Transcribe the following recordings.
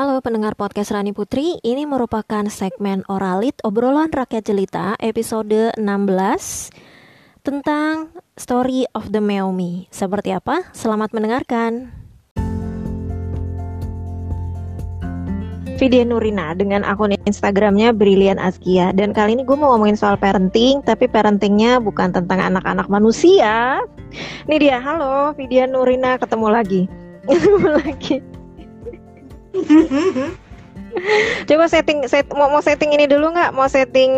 Halo pendengar podcast Rani Putri, ini merupakan segmen Oralit obrolan rakyat jelita episode 16 tentang Story of the Meomi. Seperti apa? Selamat mendengarkan. Vidya Nurina dengan akun Instagramnya Brilian Azkia dan kali ini gue mau ngomongin soal parenting tapi parentingnya bukan tentang anak-anak manusia. Ini dia, halo Vidya Nurina ketemu lagi, ketemu lagi. Coba setting set mau mau setting ini dulu nggak? Mau setting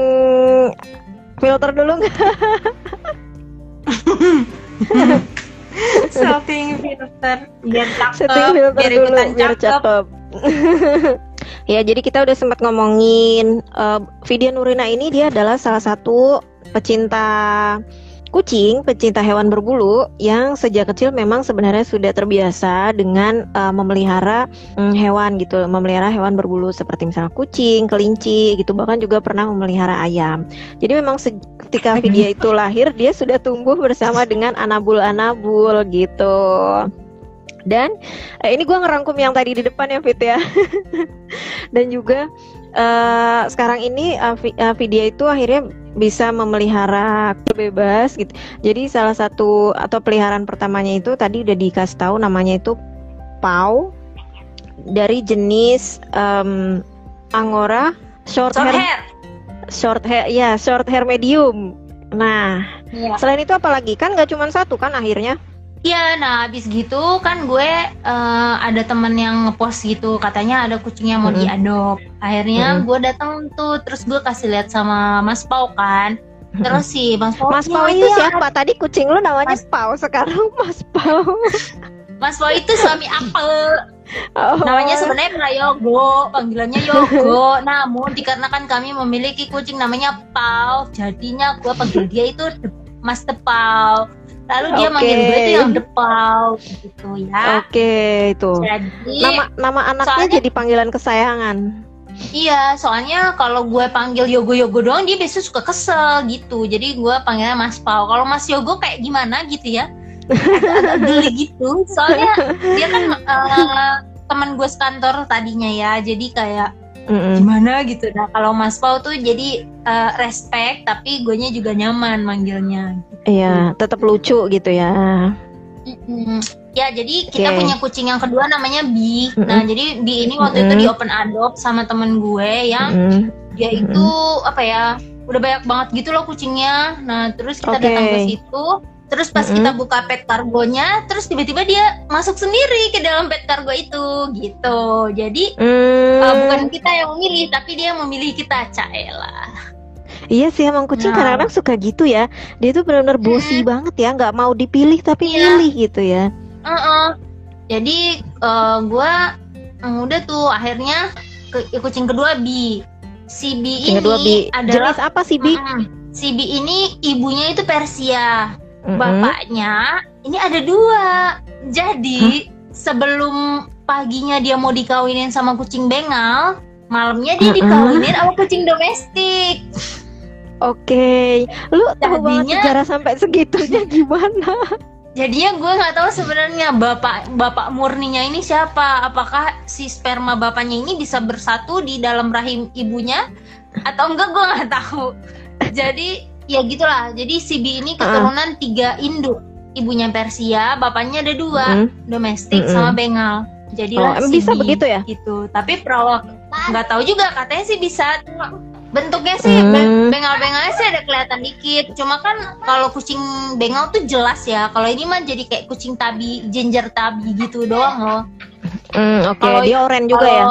filter dulu nggak? setting filter biar cakep, setting filter biar dulu ikutan biar cakep. cakep. ya, jadi kita udah sempat ngomongin uh, Vidya Nurina ini dia adalah salah satu pecinta kucing, pecinta hewan berbulu yang sejak kecil memang sebenarnya sudah terbiasa dengan uh, memelihara mm, hewan gitu, memelihara hewan berbulu seperti misalnya kucing, kelinci gitu, bahkan juga pernah memelihara ayam. Jadi memang ketika Vidya itu lahir, dia sudah tumbuh bersama dengan anabul-anabul gitu. Dan eh, ini gue ngerangkum yang tadi di depan ya Fit ya. Dan juga eh, sekarang ini Vi- eh, Vidya itu akhirnya bisa memelihara bebas gitu. Jadi salah satu atau peliharaan pertamanya itu tadi udah dikasih tahu namanya itu pau dari jenis em, angora short, Short hair, hair. short hair ya short hair medium. Nah Iya. selain itu apa lagi kan nggak cuma satu kan akhirnya? Iya, nah habis gitu kan gue eh, ada temen yang ngepost gitu katanya ada kucing yang mau Mm-mm. diadop. Akhirnya Mm-mm. gue datang tuh terus gue kasih lihat sama Mas Pau kan. Terus si Mas Pau Mas "Ya, Pau itu iya, siapa? Tadi kucing lu namanya Mas- Pau, sekarang Mas Pau. Mas Pau itu suami Apel. Oh. Namanya sebenarnya Prayogo, panggilannya Yogo. Namun dikarenakan kami memiliki kucing namanya Pau, jadinya gue panggil dia itu Mas Depau. Lalu dia Oke. manggil gue itu yang Depau gitu ya. Oke, itu. Jadi Nama nama anaknya Soalnya- jadi panggilan kesayangan. iya, soalnya kalau gue panggil Yogo Yogo doang dia biasanya suka kesel gitu. Jadi gue panggilnya Mas Pau. Kalau Mas Yogo kayak gimana gitu ya? Geli gitu. Soalnya dia kan eh, teman gue sekantor tadinya ya. Jadi kayak Mm-mm. gimana gitu nah kalau Mas Pau tuh jadi eh, respect tapi gue juga nyaman manggilnya Iya, tetap lucu gitu ya. Mm-mm. ya jadi kita Oke. punya kucing yang kedua namanya Bi nah jadi Bi ini waktu itu Mm-mm. di open adopt sama temen gue yang Mm. dia itu apa ya udah banyak banget gitu loh kucingnya nah terus kita Oke. datang ke situ terus pas Mm-mm. kita buka pet kargonya terus tiba-tiba dia masuk sendiri ke dalam pet kargo itu gitu jadi Hmm. eh, bukan kita yang memilih tapi dia yang memilih kita Caela Iya sih emang kucing Nah. kadang-kadang suka gitu ya. Dia tuh benar-benar bosi Mm-mm. banget ya, nggak mau dipilih tapi Iya. milih gitu ya. Heeh. Jadi eh, gua eh, udah tuh akhirnya ke, kucing kedua Bi. Si Bi Kucing ini kedua bi. adalah Jenis apa sih bi? Mm-mm. si Bi ini ibunya itu Persia, Mm-mm. bapaknya ini ada dua. Jadi sebelum paginya dia mau dikawinin sama kucing bengal, malamnya dia dikawinin sama kucing domestik. Oke, lu tahu banget Jadinya- sejarah sampai segitunya gimana? Jadinya gue nggak tahu sebenarnya bapak bapak murninya ini siapa. Apakah si sperma bapaknya ini bisa bersatu di dalam rahim ibunya atau enggak gue nggak tahu. Jadi ya gitulah. Jadi si B ini keturunan tiga induk. Ibunya Persia, bapaknya ada dua, Mm. domestik Mm-mm. sama Bengal. Oh, Jadilah emang si bisa begitu ya? Gitu. Tapi perawat nggak tahu juga katanya sih bisa. Bentuknya sih Hmm. be- bengal-bengalnya sih ada kelihatan dikit. Cuma kan kalau kucing bengal tuh jelas ya. Kalau ini mah jadi kayak kucing tabi, ginger tabi gitu doang loh. Hmm, Oke, Kalau- dia oren juga ya.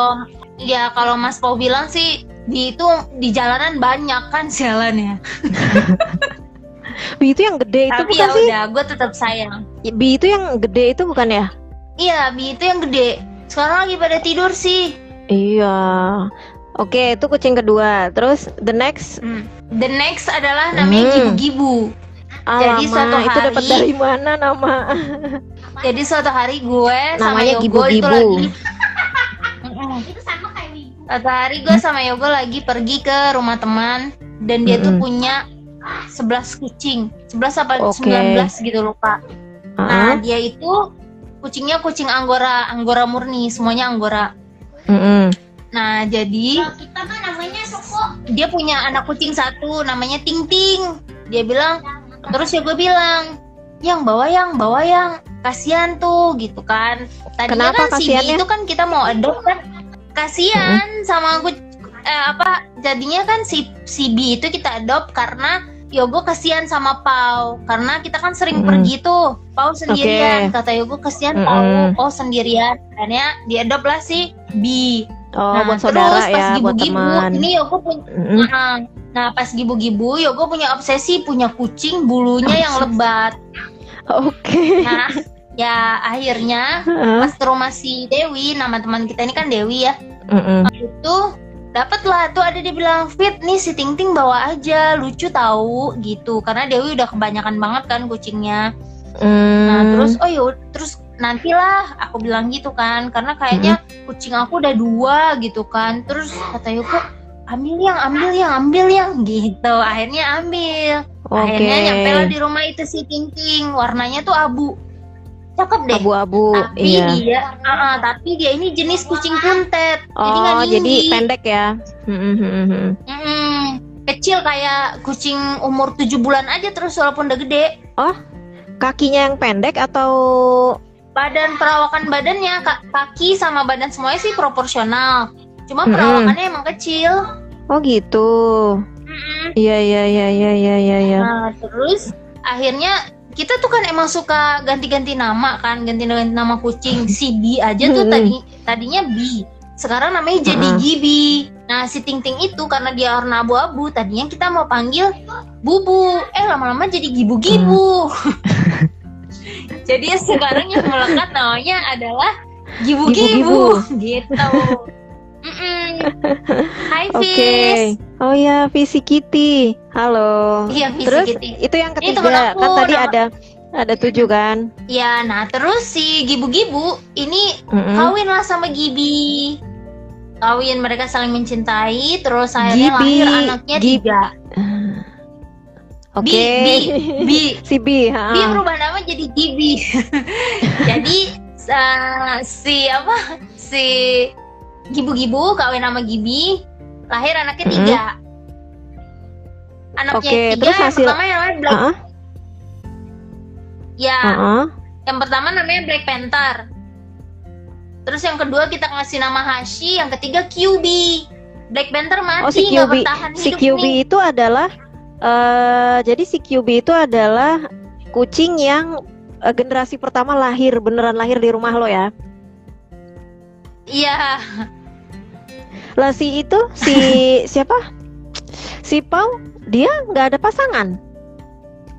Ya kalau Mas Pau bilang sih di itu di jalanan banyak kan sialannya. Bi itu yang gede itu Tapi bukan ya sih? udah, gue tetap sayang. Bi itu yang gede itu bukan ya? Iya, Bi itu yang gede. Sekarang lagi pada tidur sih. Iya. Oke, itu kucing kedua. Terus the next Hmm. The next adalah namanya Hmm. Gibu-Gibu. Alamak, Jadi suatu itu dapat hari- dari mana nama? Jadi suatu hari gue sama Namanya Yogo Gibu-Gibu. itu lagi Mm-mm. Suatu hari gue sama Yogo lagi pergi ke rumah teman dan dia tuh Mm-mm. punya 11 kucing. 11 apa Oke. 19 gitu lupa. Nah, Ah, dia itu kucingnya kucing anggora, anggora murni, semuanya anggora. Mm-mm. Nah, jadi kita kan namanya Soko. dia punya anak kucing satu namanya Ting Ting. Dia bilang, terus ya gue bilang, yang bawa yang bawa yang kasihan tuh gitu kan. Tadinya Kenapa kan si kasihannya? itu kan kita mau adopt kan kasihan sama gue eh, apa jadinya kan si si B itu kita adopt karena Yogo kasihan sama Pau karena kita kan sering Mm. pergi tuh Pau sendirian Oke. kata Yogo kasihan Mm-mm. Pau Pau sendirian akhirnya diadopt lah si B Oh, nah buat terus saudara pas ya, buat gibu-gibu ini Yogo punya Mm-mm. Nah, nah pas gibu-gibu Yogo punya obsesi punya kucing bulunya yang lebat. Oke. Nah, ya akhirnya Heeh. pas ke rumah si Dewi, nama teman kita ini kan Dewi ya, Mm-mm. itu dapatlah tuh ada dia bilang fit nih si Ting Ting bawa aja lucu tahu gitu karena Dewi udah kebanyakan banget kan kucingnya. Nah Mm. terus oh yuk terus nantilah aku bilang gitu kan karena kayaknya kucing aku udah dua gitu kan terus kata Yoko ambil yang ambil yang ambil yang gitu akhirnya ambil Oke. akhirnya nyampe lah di rumah itu si Ting Ting warnanya tuh abu cakep deh Abu-abu. tapi Iya. dia ah, tapi dia ini jenis kucing kuntet jadi Oh, jadi tinggi pendek ya. Mm-mm, mm-mm. Mm-mm. kecil kayak kucing umur 7 bulan aja terus walaupun udah gede Kakinya yang pendek atau badan perawakan badannya ka- kaki sama badan semuanya sih proporsional cuma perawakannya emang kecil Oh gitu. Iya iya iya iya iya iya. nah terus akhirnya kita tuh kan emang suka ganti-ganti nama kan ganti-ganti nama kucing si B aja tuh tadi tadinya B. Sekarang namanya jadi. Gibi nah si Ting Ting itu karena dia warna abu-abu tadinya kita mau panggil Bubu. Eh lama-lama jadi Gibu-Gibu. Jadi sekarang yang melekat namanya adalah Gibu-Gibu. Gitu Hai Oke. Fis Oh ya, Visi Kitty. Halo. Iya Fis Terus Kitty. itu yang ketiga. temen aku, kan tadi nama- ada ada tujuh kan? Ya, nah terus si Gibu-Gibu ini Mm-mm. kawin lah sama Gibi. Kawin mereka saling mencintai, terus akhirnya Gibi, lahir anaknya Gib- tiga. Oke. Bi, Bi, si Bi, ha. Bi berubah nama jadi Gibi. jadi uh, si apa? Si Gibu-Gibu kawin sama Gibi, lahir anaknya tiga. Anaknya Oke, tiga terus yang hasil- pertama yang namanya Black, Heeh, ya heeh. Yang pertama namanya Black Panther. Terus yang kedua kita ngasih nama Hashi, yang ketiga QB. Black Panther mati Oh si QB, bertahan si hidup QB nih. itu adalah eh jadi si QB itu adalah kucing yang eh, generasi pertama lahir beneran lahir di rumah lo ya. Iya, Lah si itu si siapa? Si Pau dia nggak ada pasangan.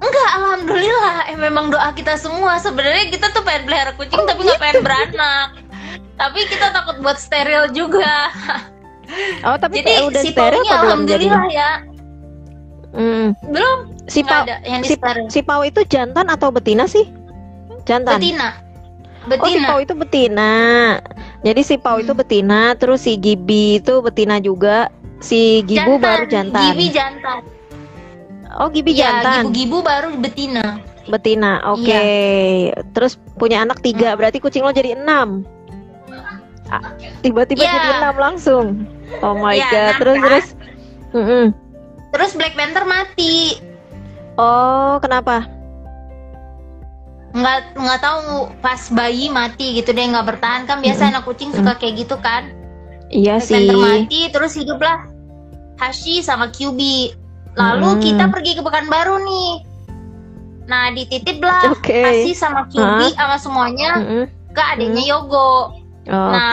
enggak alhamdulillah. Eh, memang doa kita semua. Sebenarnya kita tuh pengen pelihara kucing tapi nggak pengen beranak. Tapi kita takut buat steril juga. Oh tapi Jadi udah si steril belum alhamdulillah jadinya? ya. Hmm. Belum Si Pau ada yang si, si Pau itu jantan atau betina sih? Jantan. Betina. Oh si Betina. Pau itu betina. Jadi si Pau Hmm. itu betina, terus si Gibi itu betina juga. Si Gibu baru jantan. Gibi jantan. Oh Gibi Iya, jantan, gibu-gibu baru betina. betina. Oke. Terus punya anak tiga, Hmm. berarti kucing lo jadi enam. Tiba-tiba Iya. jadi enam langsung. Oh my Iya, god. enam Terus kan? terus. Mm-mm. Terus Black Panther mati. Oh kenapa? Nggak nggak tahu pas bayi mati gitu deh nggak bertahan kan biasa anak kucing suka kayak gitu kan. Iya Black sih. Mati terus hiduplah Hashi sama QB. Lalu Mm-mm. kita pergi ke Pekanbaru nih. Nah dititiplah Oke. Hashi sama QB sama semuanya Mm-mm. ke adiknya Yogo. Oh, Nah.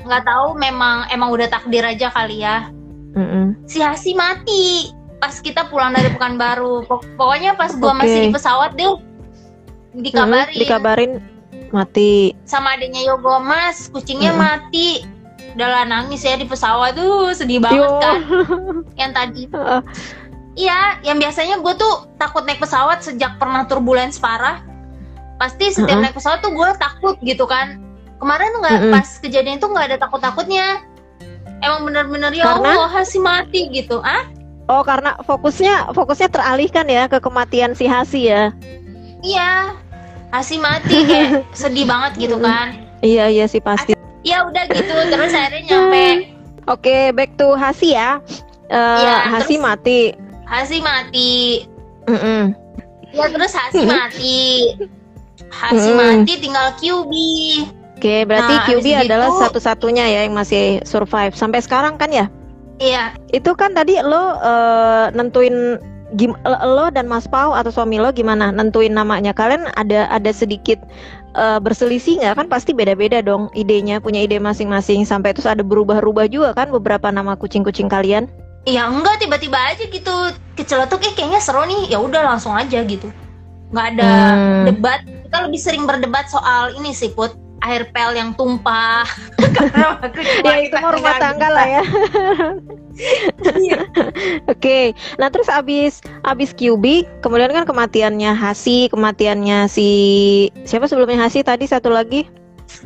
Nggak tahu memang emang udah takdir aja kali ya. Mm-mm. Si Hashi mati pas kita pulang dari Pekanbaru. Pok- Pokoknya pas gua Oke. masih di pesawat deh dikabarin. Mm-mm, Dikabarin mati. sama adiknya Yogo Mas kucingnya Mm-mm. mati udah nangis ya di pesawat tuh sedih banget Yo. kan yang tadi iya yang biasanya gue tuh takut naik pesawat sejak pernah turbulens parah pasti setiap Heeh. naik pesawat tuh gue takut gitu kan kemarin nggak Mm-mm. pas kejadian itu nggak ada takut takutnya emang bener-bener ya Karena? Allah Hasi mati gitu ah Oh karena fokusnya fokusnya teralihkan ya ke kematian si Hasi ya. Iya Hasi mati kayak sedih banget gitu kan Iya iya sih pasti. ya udah gitu terus akhirnya nyampe Oke, back to Hasi ya. Eh, Iya, Hasi terus- mati. Hasi mati Mm-mm. ya terus Hasi mati Hasi Mm-mm. mati tinggal QB Oke, berarti Nah, QB adalah gitu- satu-satunya ya yang masih survive sampai sekarang kan ya? iya Itu kan tadi lo eh, nentuin gim lo dan Mas Pau atau suami lo gimana? Nentuin namanya? Kalian ada ada sedikit eh, berselisih nggak? Kan pasti beda-beda dong idenya, punya ide masing-masing. Sampai terus ada berubah-ubah juga kan beberapa nama kucing-kucing kalian? Ya enggak tiba-tiba aja gitu. Keceletuk eh kayaknya seru nih. Ya udah langsung aja gitu. Nggak ada Hmm. debat. Kita lebih sering berdebat soal ini sih put air pel yang tumpah karena aku cuma ya itu mah rumah tangga lah ya. Oke, nah terus abis abis QB, kemudian kan kematiannya Hasi, kematiannya si siapa sebelumnya Hasi tadi satu lagi,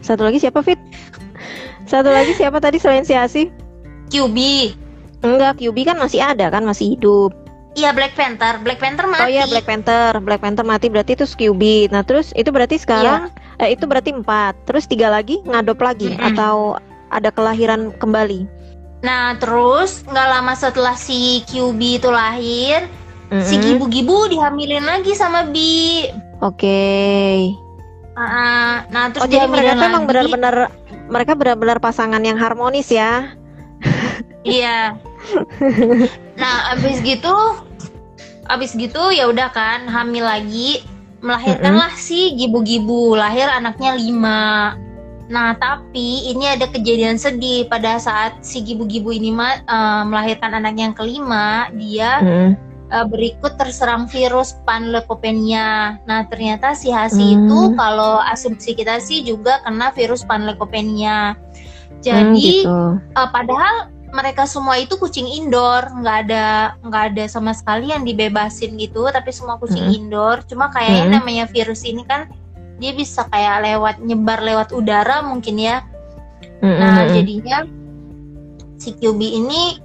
satu lagi siapa Fit? Satu lagi siapa tadi selain si Hasi? QB Enggak, QB kan masih ada kan masih hidup. iya Black Panther Black Panther mati Oh iya Black Panther, Black Panther mati berarti itu QB. Nah terus itu berarti sekarang eh, itu berarti empat, terus tiga lagi ngadop lagi Mm-mm. atau ada kelahiran kembali. nah terus nggak lama setelah si QB itu lahir si Mm-mm. Gibu-Gibu dihamilin lagi sama Bi Oke. Ah, nah terus Oh jadi mereka tuh emang lagi. benar-benar mereka benar-benar pasangan yang harmonis ya. Iya. nah, abis gitu, abis gitu ya udah kan hamil lagi, melahirkanlah si Gibu-Gibu, lahir anaknya lima. Nah, tapi ini ada kejadian sedih pada saat si Gibu-Gibu ini ma- eh, melahirkan anaknya yang kelima, dia Mm. eh, berikut terserang virus panleukopenia. Nah, ternyata si Hasi Hmm. itu kalau asumsi kita sih juga kena virus panleukopenia. Hmm, Jadi gitu. Eh, padahal mereka semua itu kucing indoor, nggak ada nggak ada sama sekali yang dibebasin gitu, tapi semua kucing Mm. indoor. Cuma kayaknya Mm. namanya virus ini kan dia bisa kayak lewat nyebar lewat udara mungkin ya. Mm, Nah jadinya si QB ini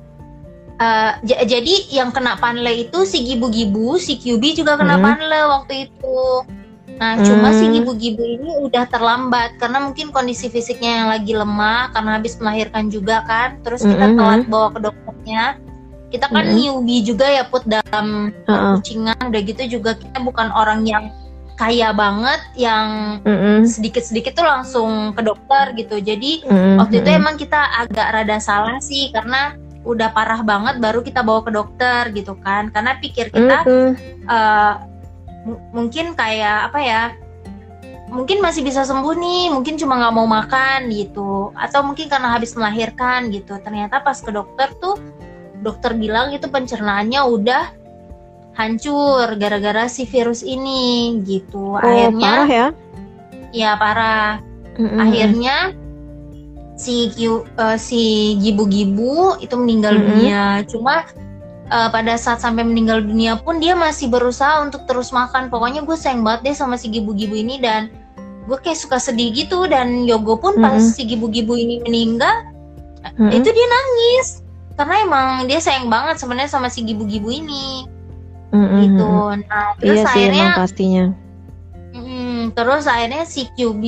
j- jadi yang kena panle itu si gibu-gibu, si QB juga kena Mm. panle waktu itu. Nah, cuma si Hmm. gibu-gibu ini udah terlambat karena mungkin kondisi fisiknya yang lagi lemah karena habis melahirkan juga kan. Terus kita Mm-mm. telat bawa ke dokternya. Kita kan Mm-mm. newbie juga ya put dalam Heeh. kucingan. Udah gitu juga kita bukan orang yang kaya banget yang Mm, mm, sedikit-sedikit tuh langsung ke dokter gitu. Jadi mm, waktu itu emang kita agak rada salah sih karena udah parah banget baru kita bawa ke dokter gitu kan. Karena pikir kita Mm, mm. Mu- mungkin kayak apa ya mungkin masih bisa sembuh nih mungkin cuma nggak mau makan gitu atau mungkin karena habis melahirkan gitu. Ternyata pas ke dokter tuh dokter bilang itu pencernaannya udah hancur gara-gara si virus ini gitu. Oh, akhirnya parah ya. ya parah. Mm, mm, akhirnya si Q- eh, si gibu-gibu itu meninggal Mm-mm. dunia. Cuma eh, pada saat sampai meninggal dunia pun dia masih berusaha untuk terus makan pokoknya gue sayang banget deh sama si gibu-gibu ini dan gue kayak suka sedih gitu dan Yogo pun pas Mm-mm. si gibu-gibu ini meninggal mm, mm. itu dia nangis karena emang dia sayang banget sebenarnya sama si gibu-gibu ini Mm, mm, gitu mm. nah terus Iya sih akhirnya emang pastinya. Mm, terus akhirnya si QB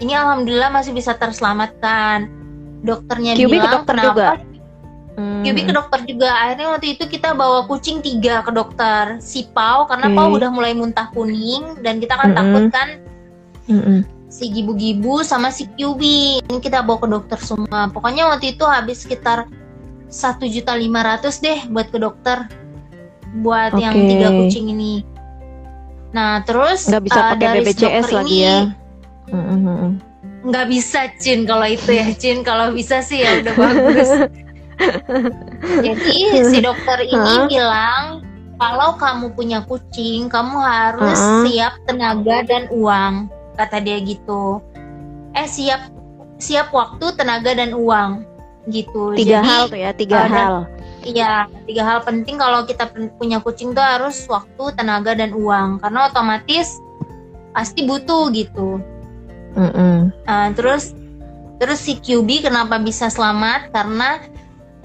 ini alhamdulillah masih bisa terselamatkan. Dokternya QB ke bilang dokter kenapa juga? Mm, QB ke dokter juga. Akhirnya waktu itu kita bawa kucing tiga ke dokter. Si Pau karena Oke. Pau udah mulai muntah kuning dan kita kan Mm-mm. takut kan mm, si gibu-gibu sama si QB ini kita bawa ke dokter semua. Pokoknya waktu itu habis sekitar satu juta lima ratus deh buat ke dokter buat yang Oke. tiga kucing ini. Nah terus Nggak bisa eh, pakai dari BPJS lagi ini- ya. Mm, mm, mm, mm. nggak bisa Cin kalau itu ya Cin kalau bisa sih ya udah bagus jadi si dokter ini Hah? bilang kalau kamu punya kucing kamu harus Hah? siap tenaga dan uang kata dia gitu eh siap siap waktu tenaga dan uang gitu Tiga jadi hal tuh ya, tiga ada- hal. iya tiga hal penting kalau kita punya kucing tuh harus waktu tenaga dan uang karena otomatis pasti butuh gitu Mm, mm. Nah, terus terus si QB kenapa bisa selamat karena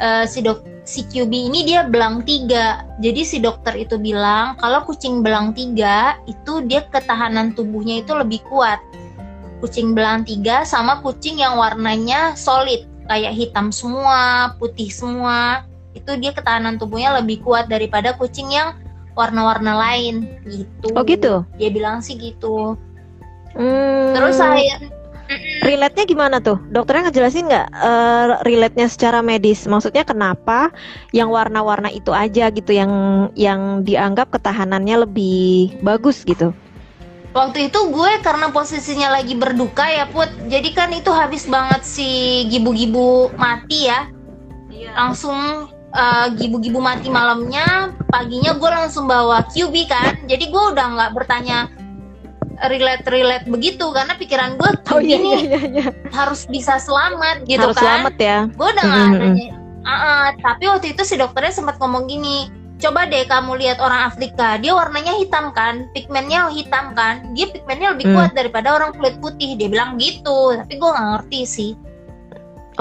eh, si dok si QB ini dia belang tiga jadi si dokter itu bilang kalau kucing belang tiga itu dia ketahanan tubuhnya itu lebih kuat kucing belang tiga sama kucing yang warnanya solid kayak hitam semua, putih semua. Itu dia ketahanan tubuhnya lebih kuat daripada kucing yang warna-warna lain gitu. Oh gitu. Dia bilang sih gitu. Hmm. Terus saya relate-nya gimana tuh? Dokternya ngejelasin nggak uh, relate-nya secara medis? Maksudnya kenapa yang warna-warna itu aja gitu yang yang dianggap ketahanannya lebih bagus gitu? Waktu itu gue karena posisinya lagi berduka ya Put Jadi kan itu habis banget si gibu-gibu mati ya iya. Langsung uh, gibu-gibu mati malamnya Paginya gue langsung bawa QB kan Jadi gue udah nggak bertanya relate-relate begitu Karena pikiran gue oh, iya, iya, iya, iya. harus bisa selamat gitu harus kan selamat ya Gue udah mm -hmm. uh -uh, Tapi waktu itu si dokternya sempat ngomong gini coba deh kamu lihat orang Afrika dia warnanya hitam kan pigmennya hitam kan dia pigmennya lebih hmm. kuat daripada orang kulit putih dia bilang gitu tapi gue nggak ngerti sih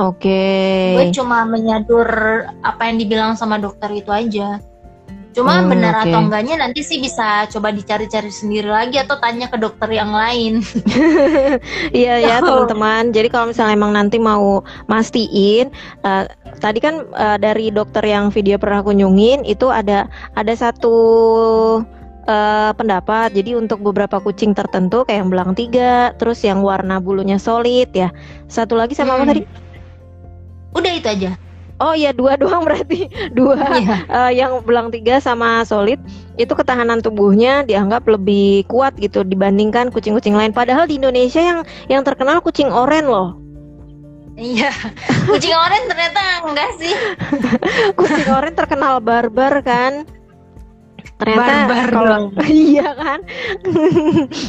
oke okay. gue cuma menyadur apa yang dibilang sama dokter itu aja Cuma hmm, benar okay. atau enggaknya nanti sih bisa coba dicari-cari sendiri lagi atau tanya ke dokter yang lain. Iya ya teman-teman. Jadi kalau misalnya emang nanti mau mastiin, uh, tadi kan uh, dari dokter yang video pernah kunjungin itu ada ada satu uh, pendapat. Jadi untuk beberapa kucing tertentu kayak yang belang tiga, terus yang warna bulunya solid ya. Satu lagi sama hmm. apa tadi? Udah itu aja. Oh iya dua doang berarti dua yeah. uh, yang belang tiga sama solid itu ketahanan tubuhnya dianggap lebih kuat gitu dibandingkan kucing-kucing lain. Padahal di Indonesia yang yang terkenal kucing oren loh. Iya, kucing oren ternyata enggak sih. kucing oren terkenal barbar kan. Ternyata kalau iya kan.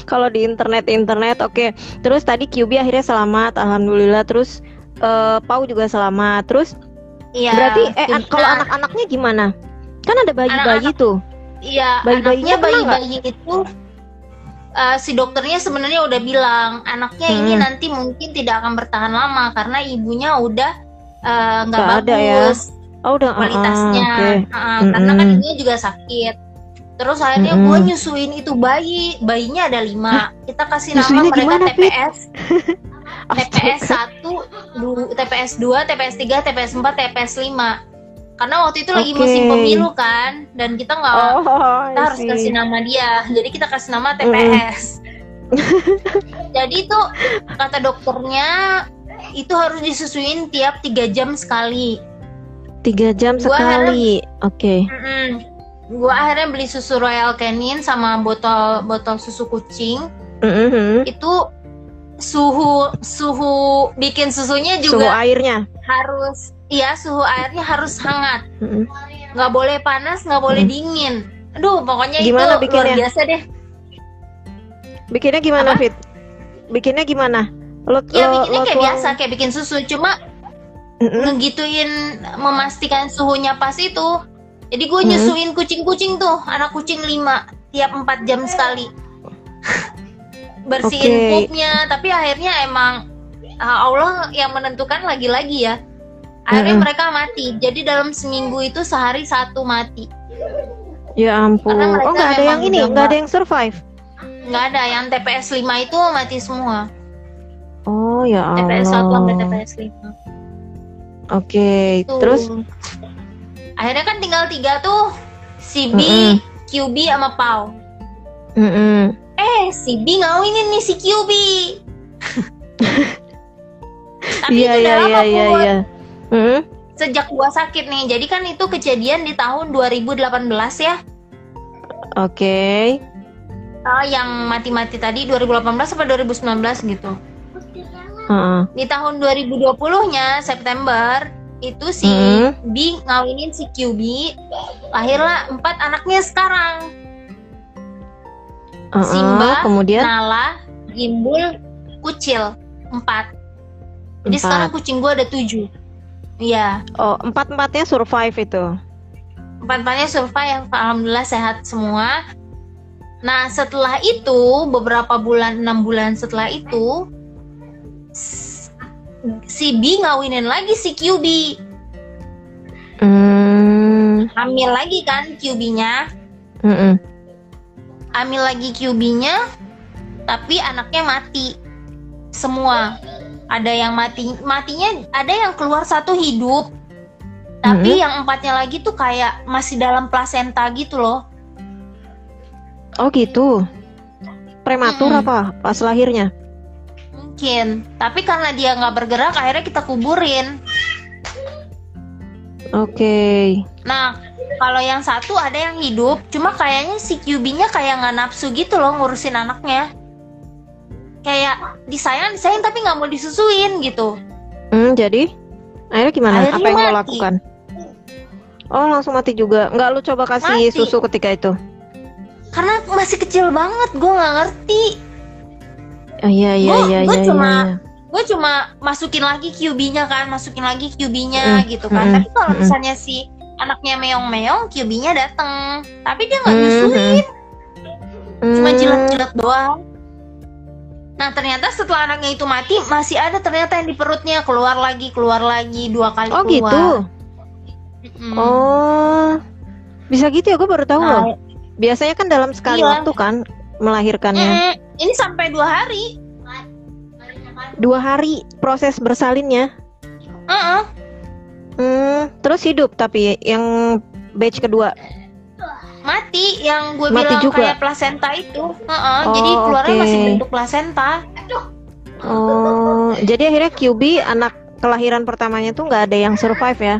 kalau di internet internet oke. Okay. Terus tadi QB akhirnya selamat, alhamdulillah. Terus uh, Pau juga selamat. Terus Iya. Berarti eh an kalau anak-anaknya gimana? Kan ada bayi-bayi tuh. Iya, bayi-bayinya bayi-bayi itu uh, si dokternya sebenarnya udah bilang anaknya hmm. ini nanti mungkin tidak akan bertahan lama karena ibunya udah eh, nggak uh, bagus ya? oh, udah, kualitasnya uh, okay. uh, karena kan ibunya juga sakit terus akhirnya hmm. gue nyusuin itu bayi bayinya ada lima kita kasih nama mereka gimana, TPS TPS 1, TPS 2, TPS 3, TPS 4, TPS 5 karena waktu itu okay. lagi musim pemilu kan dan kita nggak oh, kita harus kasih nama dia. Jadi kita kasih nama TPS mm. jadi itu kata dokternya itu harus disusuin tiap tiga jam sekali. Tiga jam gua sekali. oke. Okay. gua akhirnya beli susu Royal Canin sama botol botol susu kucing. Mm -hmm. itu suhu suhu bikin susunya juga suhu airnya. harus iya suhu airnya harus hangat. Nggak boleh panas nggak boleh dingin. Aduh pokoknya gimana itu bikinnya? luar biasa deh. Bikinnya gimana Apa? Fit? Bikinnya gimana? Lo, ya lo, bikinnya lo kayak tuang... biasa kayak bikin susu cuma mm-hmm. ngegituin memastikan suhunya pas itu. Jadi gue nyusuin kucing-kucing tuh anak kucing lima tiap empat jam sekali bersihin okay. pupnya tapi akhirnya emang uh, Allah yang menentukan lagi-lagi ya. Akhirnya hmm. mereka mati. Jadi dalam seminggu itu sehari satu mati. Ya ampun. Oh nggak ada yang ini nggak ada yang survive? Nggak ada yang TPS 5 itu mati semua. Oh ya Allah. TPS 1 sampai TPS 5 oke okay. terus? Akhirnya kan tinggal tiga tuh si B, mm -mm. QB sama Pau. Mm -mm eh si B ngawinin nih si QB tapi yeah, itu udah yeah, lama yeah, yeah, yeah. Hmm? sejak gua sakit nih jadi kan itu kejadian di tahun 2018 ya oke okay. oh, yang mati-mati tadi 2018 atau 2019 gitu uh-uh. di tahun 2020 nya September itu si hmm? B ngawinin si QB lahirlah empat anaknya sekarang uh-uh, Simba, kemudian Nala, Gimbul, Kucil, empat. Jadi empat. sekarang kucing gue ada tujuh. Iya. Oh, empat empatnya survive itu. Empat empatnya survive, alhamdulillah sehat semua. Nah setelah itu beberapa bulan enam bulan setelah itu si B ngawinin lagi si QB. Hmm. Hamil lagi kan QB-nya. Mm -mm ambil lagi QB-nya tapi anaknya mati semua. Ada yang mati, matinya ada yang keluar satu hidup, tapi Mhm. yang empatnya lagi tuh kayak masih dalam plasenta gitu loh. Oh gitu. Prematur Mm-mm. apa pas lahirnya? Mungkin, tapi karena dia nggak bergerak, akhirnya kita kuburin. Oke. Nah, kalau yang satu ada yang hidup, cuma kayaknya si QB-nya kayak nggak nafsu gitu loh ngurusin anaknya. Kayak disayang, disayang tapi nggak mau disusuin gitu. Hmm, jadi akhirnya gimana? Akhirnya Apa yang lo mati. lakukan? Oh langsung mati juga. Nggak lu coba kasih Mati. susu ketika itu? Karena masih kecil banget, gue nggak ngerti. Oh, iya iya Gua- iya gua iya. cuma- iya. Gue cuma masukin lagi QB-nya kan, masukin lagi QB-nya Mm, gitu kan. mm, Tapi kalau mm. misalnya si anaknya meong-meong, QB-nya dateng. Tapi dia nggak Mhm. nyusuin, cuma Hmm, jilat-jilat doang. Nah ternyata setelah anaknya itu mati masih ada ternyata yang di perutnya keluar lagi keluar lagi dua kali Oh keluar. gitu. Mm. Oh. Bisa gitu ya? Gue baru tahu loh. Nah, Biasanya kan dalam sekali Iya. waktu kan melahirkannya. mm, ini sampai dua hari. Dua hari proses bersalinnya. Heeh. Hmm, terus hidup tapi yang batch kedua. Mati yang gue Mati bilang juga? kayak plasenta itu. Heeh, Oh, jadi keluarnya oke. masih bentuk plasenta. Oh, jadi akhirnya QB anak kelahiran pertamanya tuh nggak ada yang survive ya?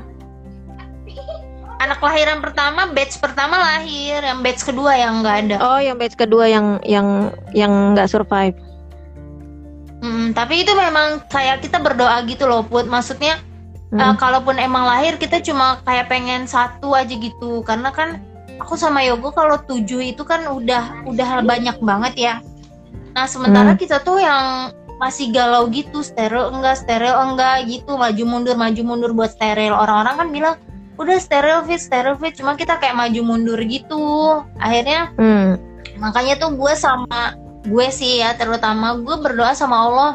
Anak kelahiran pertama, batch pertama lahir, yang batch kedua yang nggak ada. Oh, yang batch kedua yang yang yang nggak survive. Mm, tapi itu memang kayak kita berdoa gitu loh, Put. Maksudnya Hmm. Eh, kalaupun emang lahir kita cuma kayak pengen satu aja gitu karena kan aku sama Yogo kalau tujuh itu kan udah udah banyak banget ya nah sementara Hmm. kita tuh yang masih galau gitu steril enggak steril enggak gitu maju mundur maju mundur buat steril orang-orang kan bilang udah steril fit steril fit cuma kita kayak maju mundur gitu akhirnya Hmm. makanya tuh gue sama gue sih ya terutama gue berdoa sama Allah.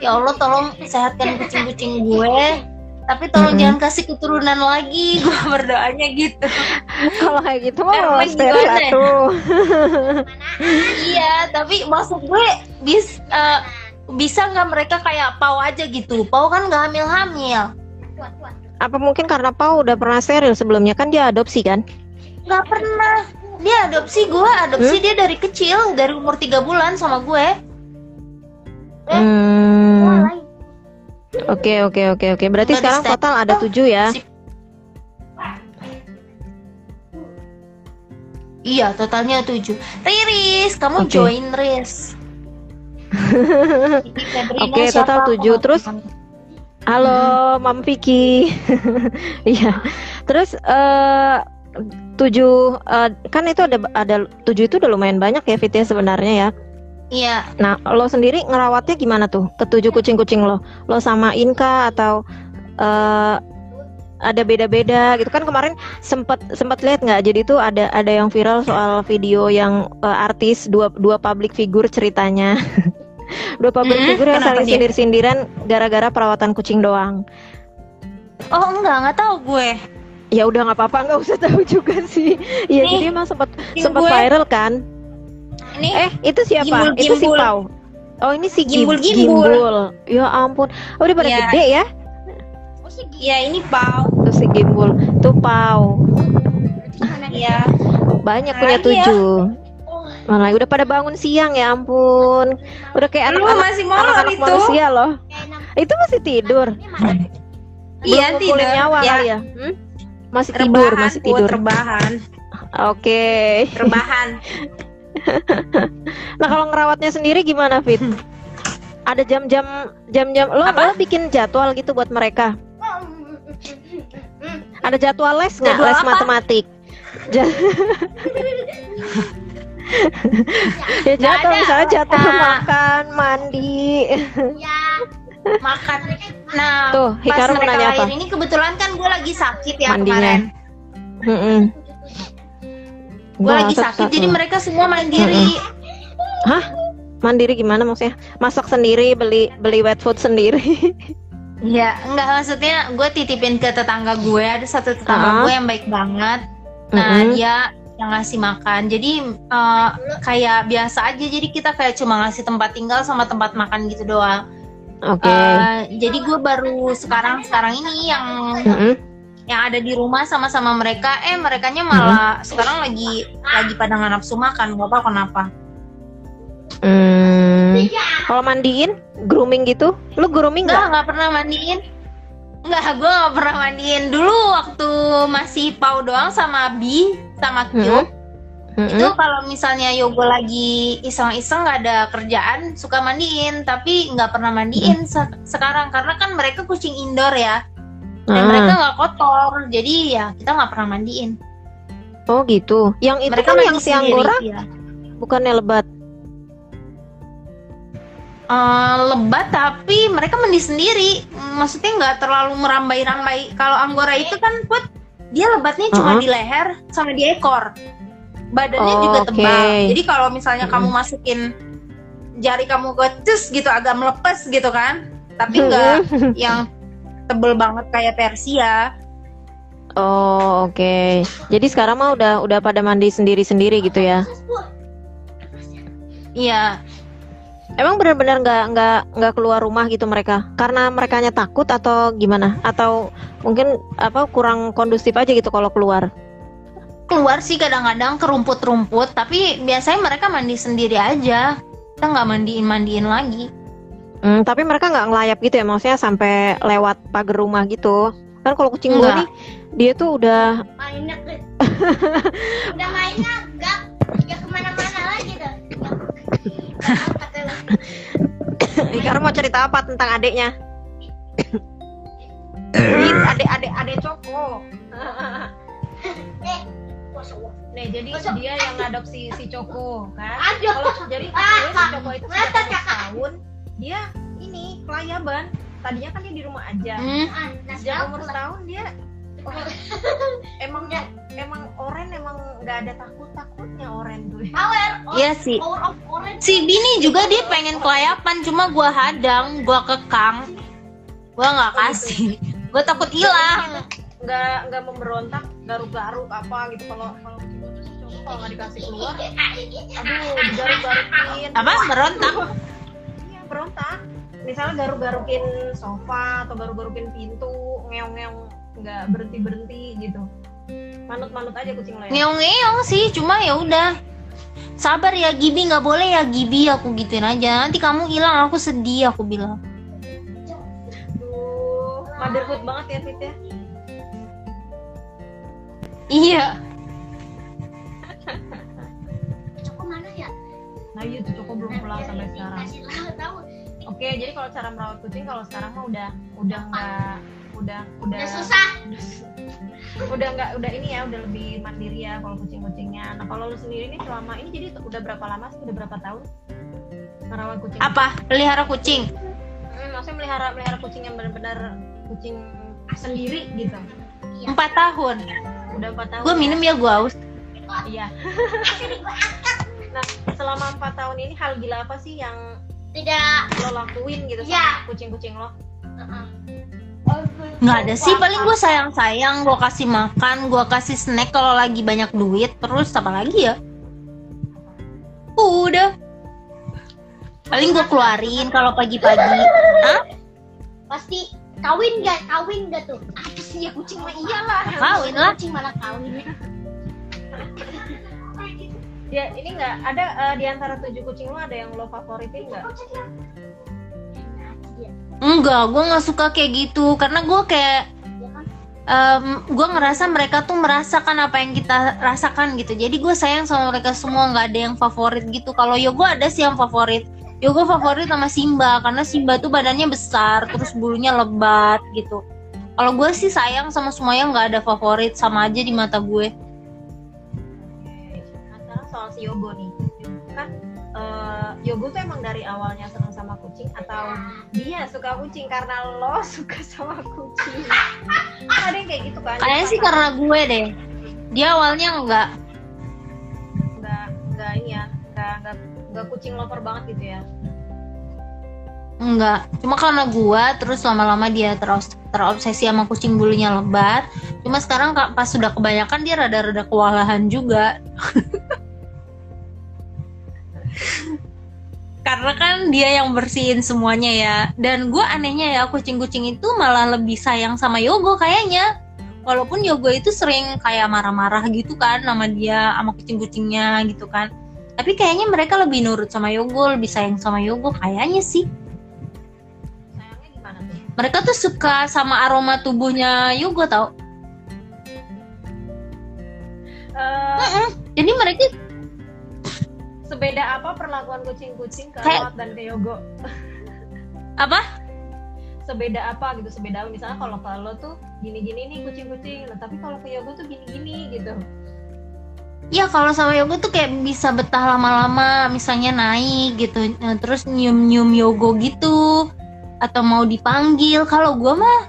Ya Allah tolong sehatkan kucing-kucing gue. Tapi tolong Mm-mm. jangan kasih keturunan lagi. Gue berdoanya gitu. Kalau kayak gitu mah atuh. iya tapi maksud gue bis eh, bisa nggak mereka kayak pau aja gitu? Pau kan nggak hamil hamil Apa mungkin karena Pau udah pernah steril sebelumnya? Kan dia adopsi kan? nggak pernah dia adopsi gue adopsi dia dari kecil dari umur tiga bulan sama gue Eh, Hmm. Oke oke oke oke. Berarti Nggak sekarang total ada tujuh ya? Si- Iya, totalnya tujuh. Riris, kamu Oke. join Riris. Oke, siapa? total tujuh. Terus. Halo, Mam Vicky. Iya. Terus eh tujuh eh, kan itu ada ada tujuh itu udah lumayan banyak ya Fit ya sebenarnya ya. Iya, Nah, lo sendiri ngerawatnya gimana tuh? Ketujuh kucing-kucing lo? Lo samain kah atau eh ada beda-beda gitu kan kemarin sempat sempat lihat nggak? Jadi tuh ada ada yang viral soal video yang eh, artis dua dua public figure ceritanya. dua public Mm-mm, figure yang saling sindir-sindiran gara-gara perawatan kucing doang. Oh enggak, nggak tahu gue. Ya udah nggak apa-apa, nggak usah tahu juga sih. Iya, jadi emang sempat sempat viral kan? Ini Eh, itu siapa? Gimbul, itu si. Pau. Oh, ini si Gim- Gimbul, gimbul. Gimbul. Ya ampun. Oh, udah pada Iya. gede ya? ya ini Pau. Tuh si Gimbul. Tuh Pau. Iya. Banyak Nah, punya iya. tujuh. Malah udah pada bangun siang ya ampun. Udah kayak anak-anak masih molor anak-anak itu. manusia loh. Itu masih tidur. Iya, tidur. nyawa Ya. kali ya? Hmm? Masih tidur, Rebahan, masih Put, tidur. rebahan. Oke. Rebahan. Nah kalau ngerawatnya sendiri gimana Fit? Ada jam-jam jam-jam lo Apa? lo bikin jadwal gitu buat mereka? Ada jadwal les nggak? Les apa? matematik? Ja- ya jadwal misalnya jadwal makan, mandi. Makan. Nah, Tuh, pas Hikaru mau mereka nanya lahir apa? ini kebetulan kan gue lagi sakit ya Mandinya. kemarin. Mm-mm. Gue lagi sakit, satu. jadi mereka semua mandiri. Hah? Mandiri gimana maksudnya? Masak sendiri, beli beli wet food sendiri. Iya, enggak maksudnya gue titipin ke tetangga gue. Ada satu tetangga Ah. gue yang baik banget. Nah, Mm-mm. dia yang ngasih makan. Jadi uh, kayak biasa aja. Jadi kita kayak cuma ngasih tempat tinggal sama tempat makan gitu doang. Oke. Okay. Uh, jadi gue baru sekarang sekarang ini yang Mm -mm. yang ada di rumah sama-sama mereka. Eh merekanya malah sekarang lagi lagi pada nggak nafsu makan. Gak apa kenapa? Hmm. Kalau mandiin, grooming gitu, lu grooming nggak? nggak pernah mandiin. Enggak, gue nggak pernah mandiin. Dulu waktu masih pau doang sama Bi, sama Q. Mm-mm. Itu kalau misalnya Yogo lagi iseng-iseng nggak ada kerjaan, suka mandiin. Tapi nggak pernah mandiin se- sekarang. Karena kan mereka kucing indoor ya. Dan Ah. mereka nggak kotor. Jadi ya kita nggak pernah mandiin. Oh gitu. Yang itu mereka kan yang si sendiri, Anggora, iya. bukannya lebat. Eh, lebat tapi mereka mandi sendiri maksudnya nggak terlalu merambai-rambai kalau anggora itu kan put dia lebatnya cuma Uh-uh. di leher sama di ekor badannya Oh, juga tebal jadi kalau misalnya Mm-mm. kamu masukin jari kamu ke cus gitu agak melepas gitu kan tapi nggak yang tebel banget kayak Persia Oh oke. Jadi sekarang mah udah udah pada mandi sendiri-sendiri gitu ya. iya Emang benar-benar nggak nggak nggak keluar rumah gitu mereka? Karena mereka takut atau gimana? Atau mungkin apa kurang kondusif aja gitu kalau keluar? Keluar sih kadang-kadang ke rumput-rumput tapi biasanya mereka mandi sendiri aja kita nggak mandiin mandiin lagi Hmm, tapi mereka nggak ngelayap gitu ya? Maksudnya sampai lewat pagar rumah gitu? Kan kalau kucing gue nih, dia tuh udah mainnya ke udah mainnya enggak ya ke mana-mana lagi dah Sekarang mau cerita apa tentang adiknya? Ini adik-adik adik Coko. Nih, jadi Masuk. dia yang ngadopsi si Coko kan. Aduh. Kalau jadi Ah, si Coko itu sejak Kakak. tahun dia ini kelayaban. Tadinya kan dia di rumah aja. Hmm. Sejak umur setahun dia emang emang oren emang nggak ada takut takutnya oren tuh. power Iya sih. power of orange Si Bini juga dia pengen kelayapan, cuma gua hadang, gua kekang, gua nggak kasih. Gua takut hilang. Nggak nggak memberontak garuk-garuk apa gitu kalau kalau nggak dikasih keluar, aduh digaruk-garukin. Apa berontak? Iya berontak. Misalnya garuk-garukin sofa atau garuk-garukin pintu, ngeong-ngeong nggak berhenti berhenti gitu. Manut-manut aja kucing lo ya. Ngeong-ngeong sih, cuma ya udah. Sabar ya Gibi, nggak boleh ya Gibi, aku gituin aja. Nanti kamu hilang, aku sedih, aku bilang. Aduh, motherhood banget ya Fit ya. Iya. Coko mana ya Nah iya tuh Coko belum pulang sampai sekarang. lah tahu Oke, jadi kalau cara merawat kucing kalau sekarang mah udah udah nggak udah udah udah susah udah nggak udah ini ya udah lebih mandiri ya kalau kucing-kucingnya. Nah kalau lu sendiri nih selama ini jadi udah berapa lama sih? Udah berapa tahun merawat kucing? Apa? Pelihara kucing? Hmm, maksudnya melihara melihara kucing yang benar-benar kucing sendiri gitu. Empat tahun. Udah empat tahun. Gue minum ya, gue haus. Iya. nah selama empat tahun ini hal gila apa sih yang tidak lo lakuin gitu Iya. sama kucing-kucing lo? Nggak ada sih, paling gue sayang-sayang, gue kasih makan, gue kasih snack kalau lagi banyak duit, terus apa lagi ya? Udah. Paling gue keluarin kalau pagi-pagi. Hah? pasti kawin gak kawin gak tuh apa sih ya kucing mah iyalah Kawin lah. kucing malah kawin Ya ini nggak ada eh, di antara tujuh kucing lo ada yang lo favoritin nggak? Enggak, gue nggak suka kayak gitu, karena gue kayak em, gue ngerasa mereka tuh merasakan apa yang kita rasakan gitu. Jadi gue sayang sama mereka semua, nggak ada yang favorit gitu. Kalau Yogo ada sih yang favorit. Yogo favorit sama Simba karena Simba tuh badannya besar, terus bulunya lebat gitu. Kalau gue sih sayang sama semuanya nggak ada favorit, sama aja di mata gue. Nah sekarang soal si Yogo nih, kan eh, Yogo tuh emang dari awalnya senang sama kucing atau dia suka kucing karena lo suka sama kucing? Ada yang kayak gitu kan? Kayaknya sih karena gue deh. Dia awalnya nggak nggak nggak ini ya, nggak nggak nggak kucing lover banget gitu ya? Enggak, cuma karena gua terus lama-lama dia terus terobsesi sama kucing bulunya lebat. cuma sekarang ka- pas sudah kebanyakan dia rada-rada kewalahan juga. Karena kan dia yang bersihin semuanya ya. Dan gue anehnya ya kucing-kucing itu malah lebih sayang sama Yogo kayaknya. Walaupun Yogo itu sering kayak marah-marah gitu kan sama dia sama kucing-kucingnya gitu kan tapi kayaknya mereka lebih nurut sama Yogo lebih sayang sama Yogo kayaknya sih Sayangnya gimana tuh? mereka tuh suka sama aroma tubuhnya Yogo tau Eh, jadi mereka sebeda apa perlakuan kucing-kucing ke Kayak- dan ke Yogo? apa Sebeda apa gitu? Sebeda misalnya kalau ke lo tuh gini-gini nih kucing-kucing, nah, tapi kalau ke Yogo tuh gini-gini gitu. Ya kalau sama Yogo tuh kayak bisa betah lama-lama, misalnya naik gitu, Nah, terus nyium-nyium Yogo gitu, atau mau dipanggil. Kalau gua mah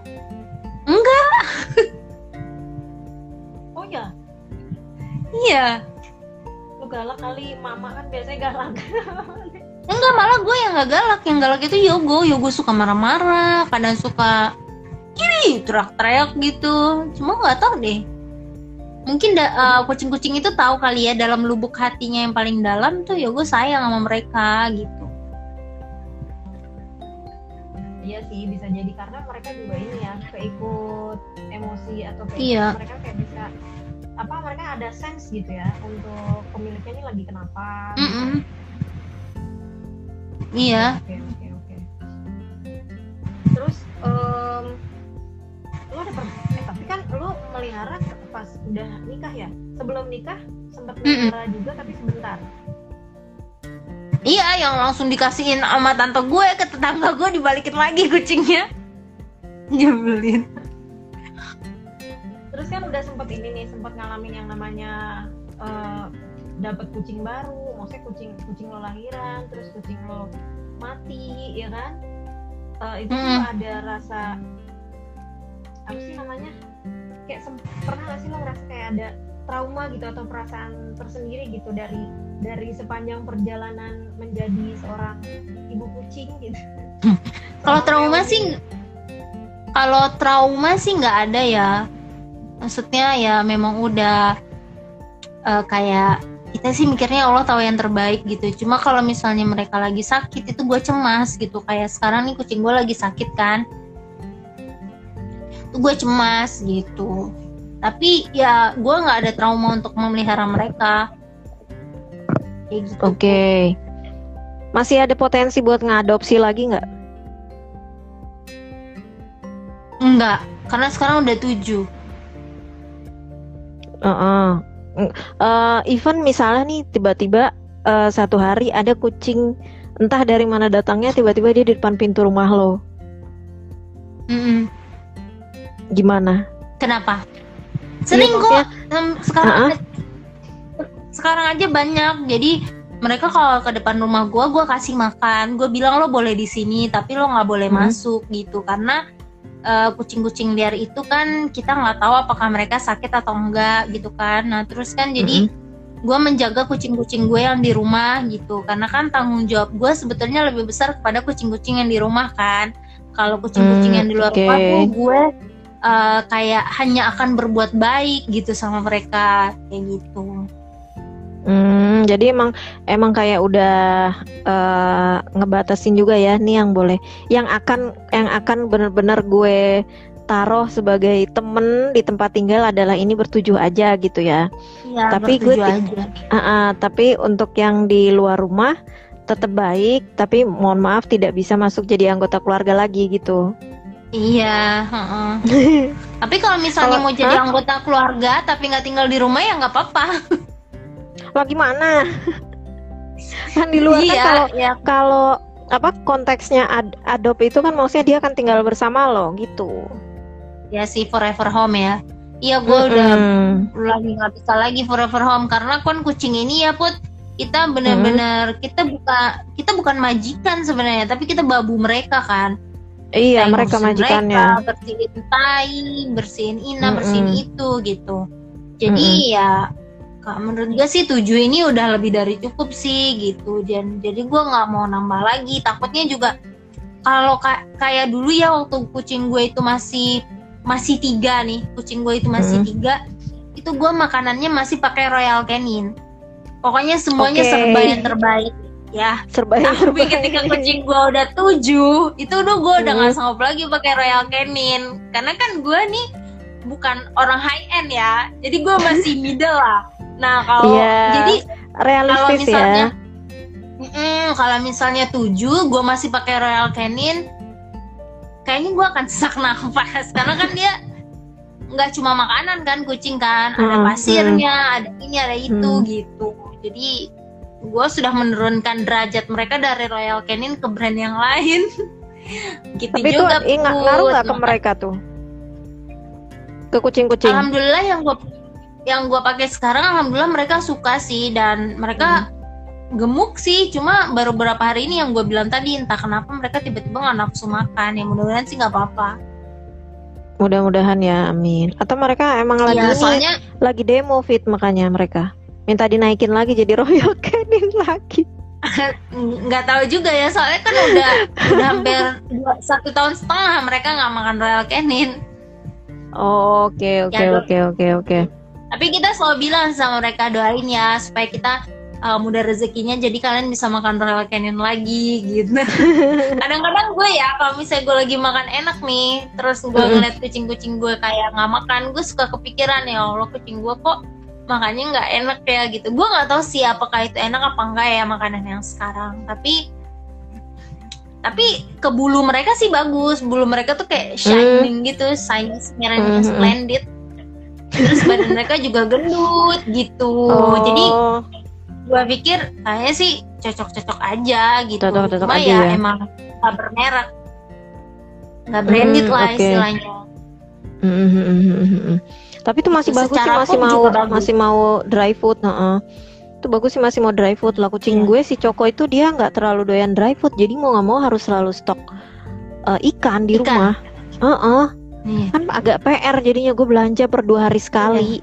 enggak, Oh ya, iya, lu galak kali, mama kan biasanya galak. enggak malah gue yang nggak galak, yang galak itu Yogo. Yogo suka marah-marah, kadang suka kiri teriak-teriak gitu. Cuma nggak tahu deh. Mungkin da- uh, kucing-kucing itu tahu kali ya dalam lubuk hatinya yang paling dalam tuh Yogo sayang sama mereka gitu. Iya sih, bisa jadi karena mereka juga ini ya keikut emosi atau keikut Iya. mereka kayak bisa apa mereka ada sense gitu ya untuk pemiliknya ini lagi kenapa. Mm-mm. Iya. Oke oke oke. Terus em, lu ada per eh tapi kan lu melihara pas udah nikah ya? Sebelum nikah sempat melihara juga tapi sebentar. Iya, yang langsung dikasihin sama tante gue ke tetangga gue dibalikin lagi kucingnya. Nyebelin. Terus kan udah sempet ini nih sempat ngalamin yang namanya eh, dapat kucing baru, maksudnya kucing kucing lo lahiran, terus kucing lo mati, ya kan? Eh, itu Hmm. ada rasa apa sih namanya? Kayak pernah gak sih lo ngerasa kayak ada trauma gitu atau perasaan tersendiri gitu dari dari sepanjang perjalanan menjadi seorang ibu kucing gitu? Kalau trauma sih kalau trauma sih nggak ada ya. Maksudnya ya memang udah eh, kayak kita sih mikirnya Allah tahu yang terbaik gitu. Cuma kalau misalnya mereka lagi sakit itu gue cemas gitu. Kayak sekarang nih kucing gue lagi sakit kan. Gue cemas gitu. Tapi ya gue nggak ada trauma untuk memelihara mereka. Kayak gitu. Oke. Masih ada potensi buat ngadopsi lagi nggak? Enggak, karena sekarang udah tujuh. Heeh. Mm, eh, even misalnya nih tiba-tiba eh, satu hari ada kucing entah dari mana datangnya tiba-tiba dia di depan pintu rumah lo. Mm-mm. Gimana? Kenapa? Sering Iya, kok. Sekarang Ah-ah. sekarang aja banyak. Jadi mereka kalau ke depan rumah gua, gua kasih makan. Gue bilang lo boleh di sini, tapi lo nggak boleh Hmm. masuk gitu. Karena eh, kucing-kucing liar itu kan kita nggak tahu apakah mereka sakit atau enggak gitu kan. Nah terus kan jadi gue menjaga kucing-kucing gue yang di rumah gitu. Karena kan tanggung jawab gue sebetulnya lebih besar kepada kucing-kucing yang di rumah kan. Kalau kucing-kucing Hmm, yang di luar oke. rumah tuh gue eh, kayak hanya akan berbuat baik gitu sama mereka kayak gitu. Hmm, jadi emang emang kayak udah eh, ngebatasin juga ya nih yang boleh, yang akan yang akan bener-bener gue taruh sebagai temen di tempat tinggal adalah ini bertujuh aja gitu ya. Iya, Tapi gue aja. Ah, ah, tapi untuk yang di luar rumah tetap baik, tapi mohon maaf tidak bisa masuk jadi anggota keluarga lagi gitu. Iya, heeh. Tapi kalau misalnya Kalau- mau jadi Hah? anggota keluarga tapi nggak tinggal di rumah ya nggak apa-apa. Lah gimana? kan di luar kan iya, kalau ya. kalau apa konteksnya ad- adop itu kan maksudnya dia akan tinggal bersama lo gitu. Ya sih forever home ya. Iya, gue udah Mm-mm. lagi nggak bisa lagi forever home karena kan kucing ini ya put kita bener-bener kita buka kita bukan majikan sebenarnya tapi kita babu mereka kan Iya, mereka majikannya. mereka, bersihin tai bersihin ina Mm-mm. bersihin itu gitu jadi Mm-mm. ya Kak, menurut gue sih tujuh ini udah lebih dari cukup sih gitu dan jadi gue nggak mau nambah lagi takutnya juga kalau ka- kayak dulu ya waktu kucing gue itu masih masih tiga nih kucing gue itu masih Hmm. tiga itu gue makanannya masih pakai Royal Canin pokoknya semuanya Oke. serba yang terbaik ya serba yang tapi ketika kucing gue udah tujuh itu udah gue udah Hmm. nggak sanggup lagi pakai Royal Canin. Karena kan gue nih bukan orang high end ya jadi gue masih middle lah. Nah kalau Iya. jadi kalau realistis misalnya ya Mm-mm, kalau misalnya tujuh gue masih pakai Royal Canin kayaknya gue akan sesak nafas. Karena kan dia nggak cuma makanan kan kucing kan. Ada Hmm, pasirnya ada ini ada itu Hmm. gitu. Jadi gue sudah menurunkan derajat mereka dari Royal Canin ke brand yang lain. Gitu tapi itu juga ingat Put. ngaruh nggak ke mereka tuh? Ke kucing-kucing? Alhamdulillah yang gue yang gue pakai sekarang alhamdulillah mereka suka sih. Dan mereka gemuk sih. Cuma baru beberapa hari ini yang gue bilang tadi entah kenapa mereka tiba-tiba nggak nafsu makan. Ya mudah-mudahan sih nggak apa-apa. Mudah-mudahan ya amin. Atau mereka emang lagi Iya ini, soalnya lagi demo fit makanya mereka minta dinaikin lagi jadi Royal Canin lagi. Nggak tahu juga ya soalnya kan udah udah hampir dua, satu tahun setengah mereka nggak makan Royal Canin oke oke oke oke oke. Tapi kita selalu bilang sama mereka doain ya supaya kita uh, mudah rezekinya jadi kalian bisa makan Royal Canin lagi gitu. Kadang-kadang gue ya kalau misalnya gue lagi makan enak nih terus gue ngeliat kucing-kucing gue kayak nggak makan gue suka kepikiran ya Allah kucing gue kok makannya nggak enak ya gitu. Gue nggak tahu sih apakah itu enak apa enggak ya makanan yang sekarang. Tapi tapi ke bulu mereka sih bagus. Bulu mereka tuh kayak shining gitu shiny Mm, merahnya mm, mm. splendid. Terus badan mereka juga gendut gitu. Oh. Jadi gue pikir kayaknya sih cocok-cocok aja gitu. Cocok-cocok cuma aja ya, ya. emang nggak bermerek. Nggak branded Hmm, lah oke. istilahnya. Mm, mm, mm, mm, mm, mm. Tapi itu masih bagus sih masih mau bagus. masih mau dry food heeh. itu bagus sih masih mau dry food lah kucing Iya. gue si Coko itu dia nggak terlalu doyan dry food jadi mau nggak mau harus selalu stok eh, ikan di Ikan. rumah Heeh. Iya. kan agak PR jadinya gue belanja per dua hari sekali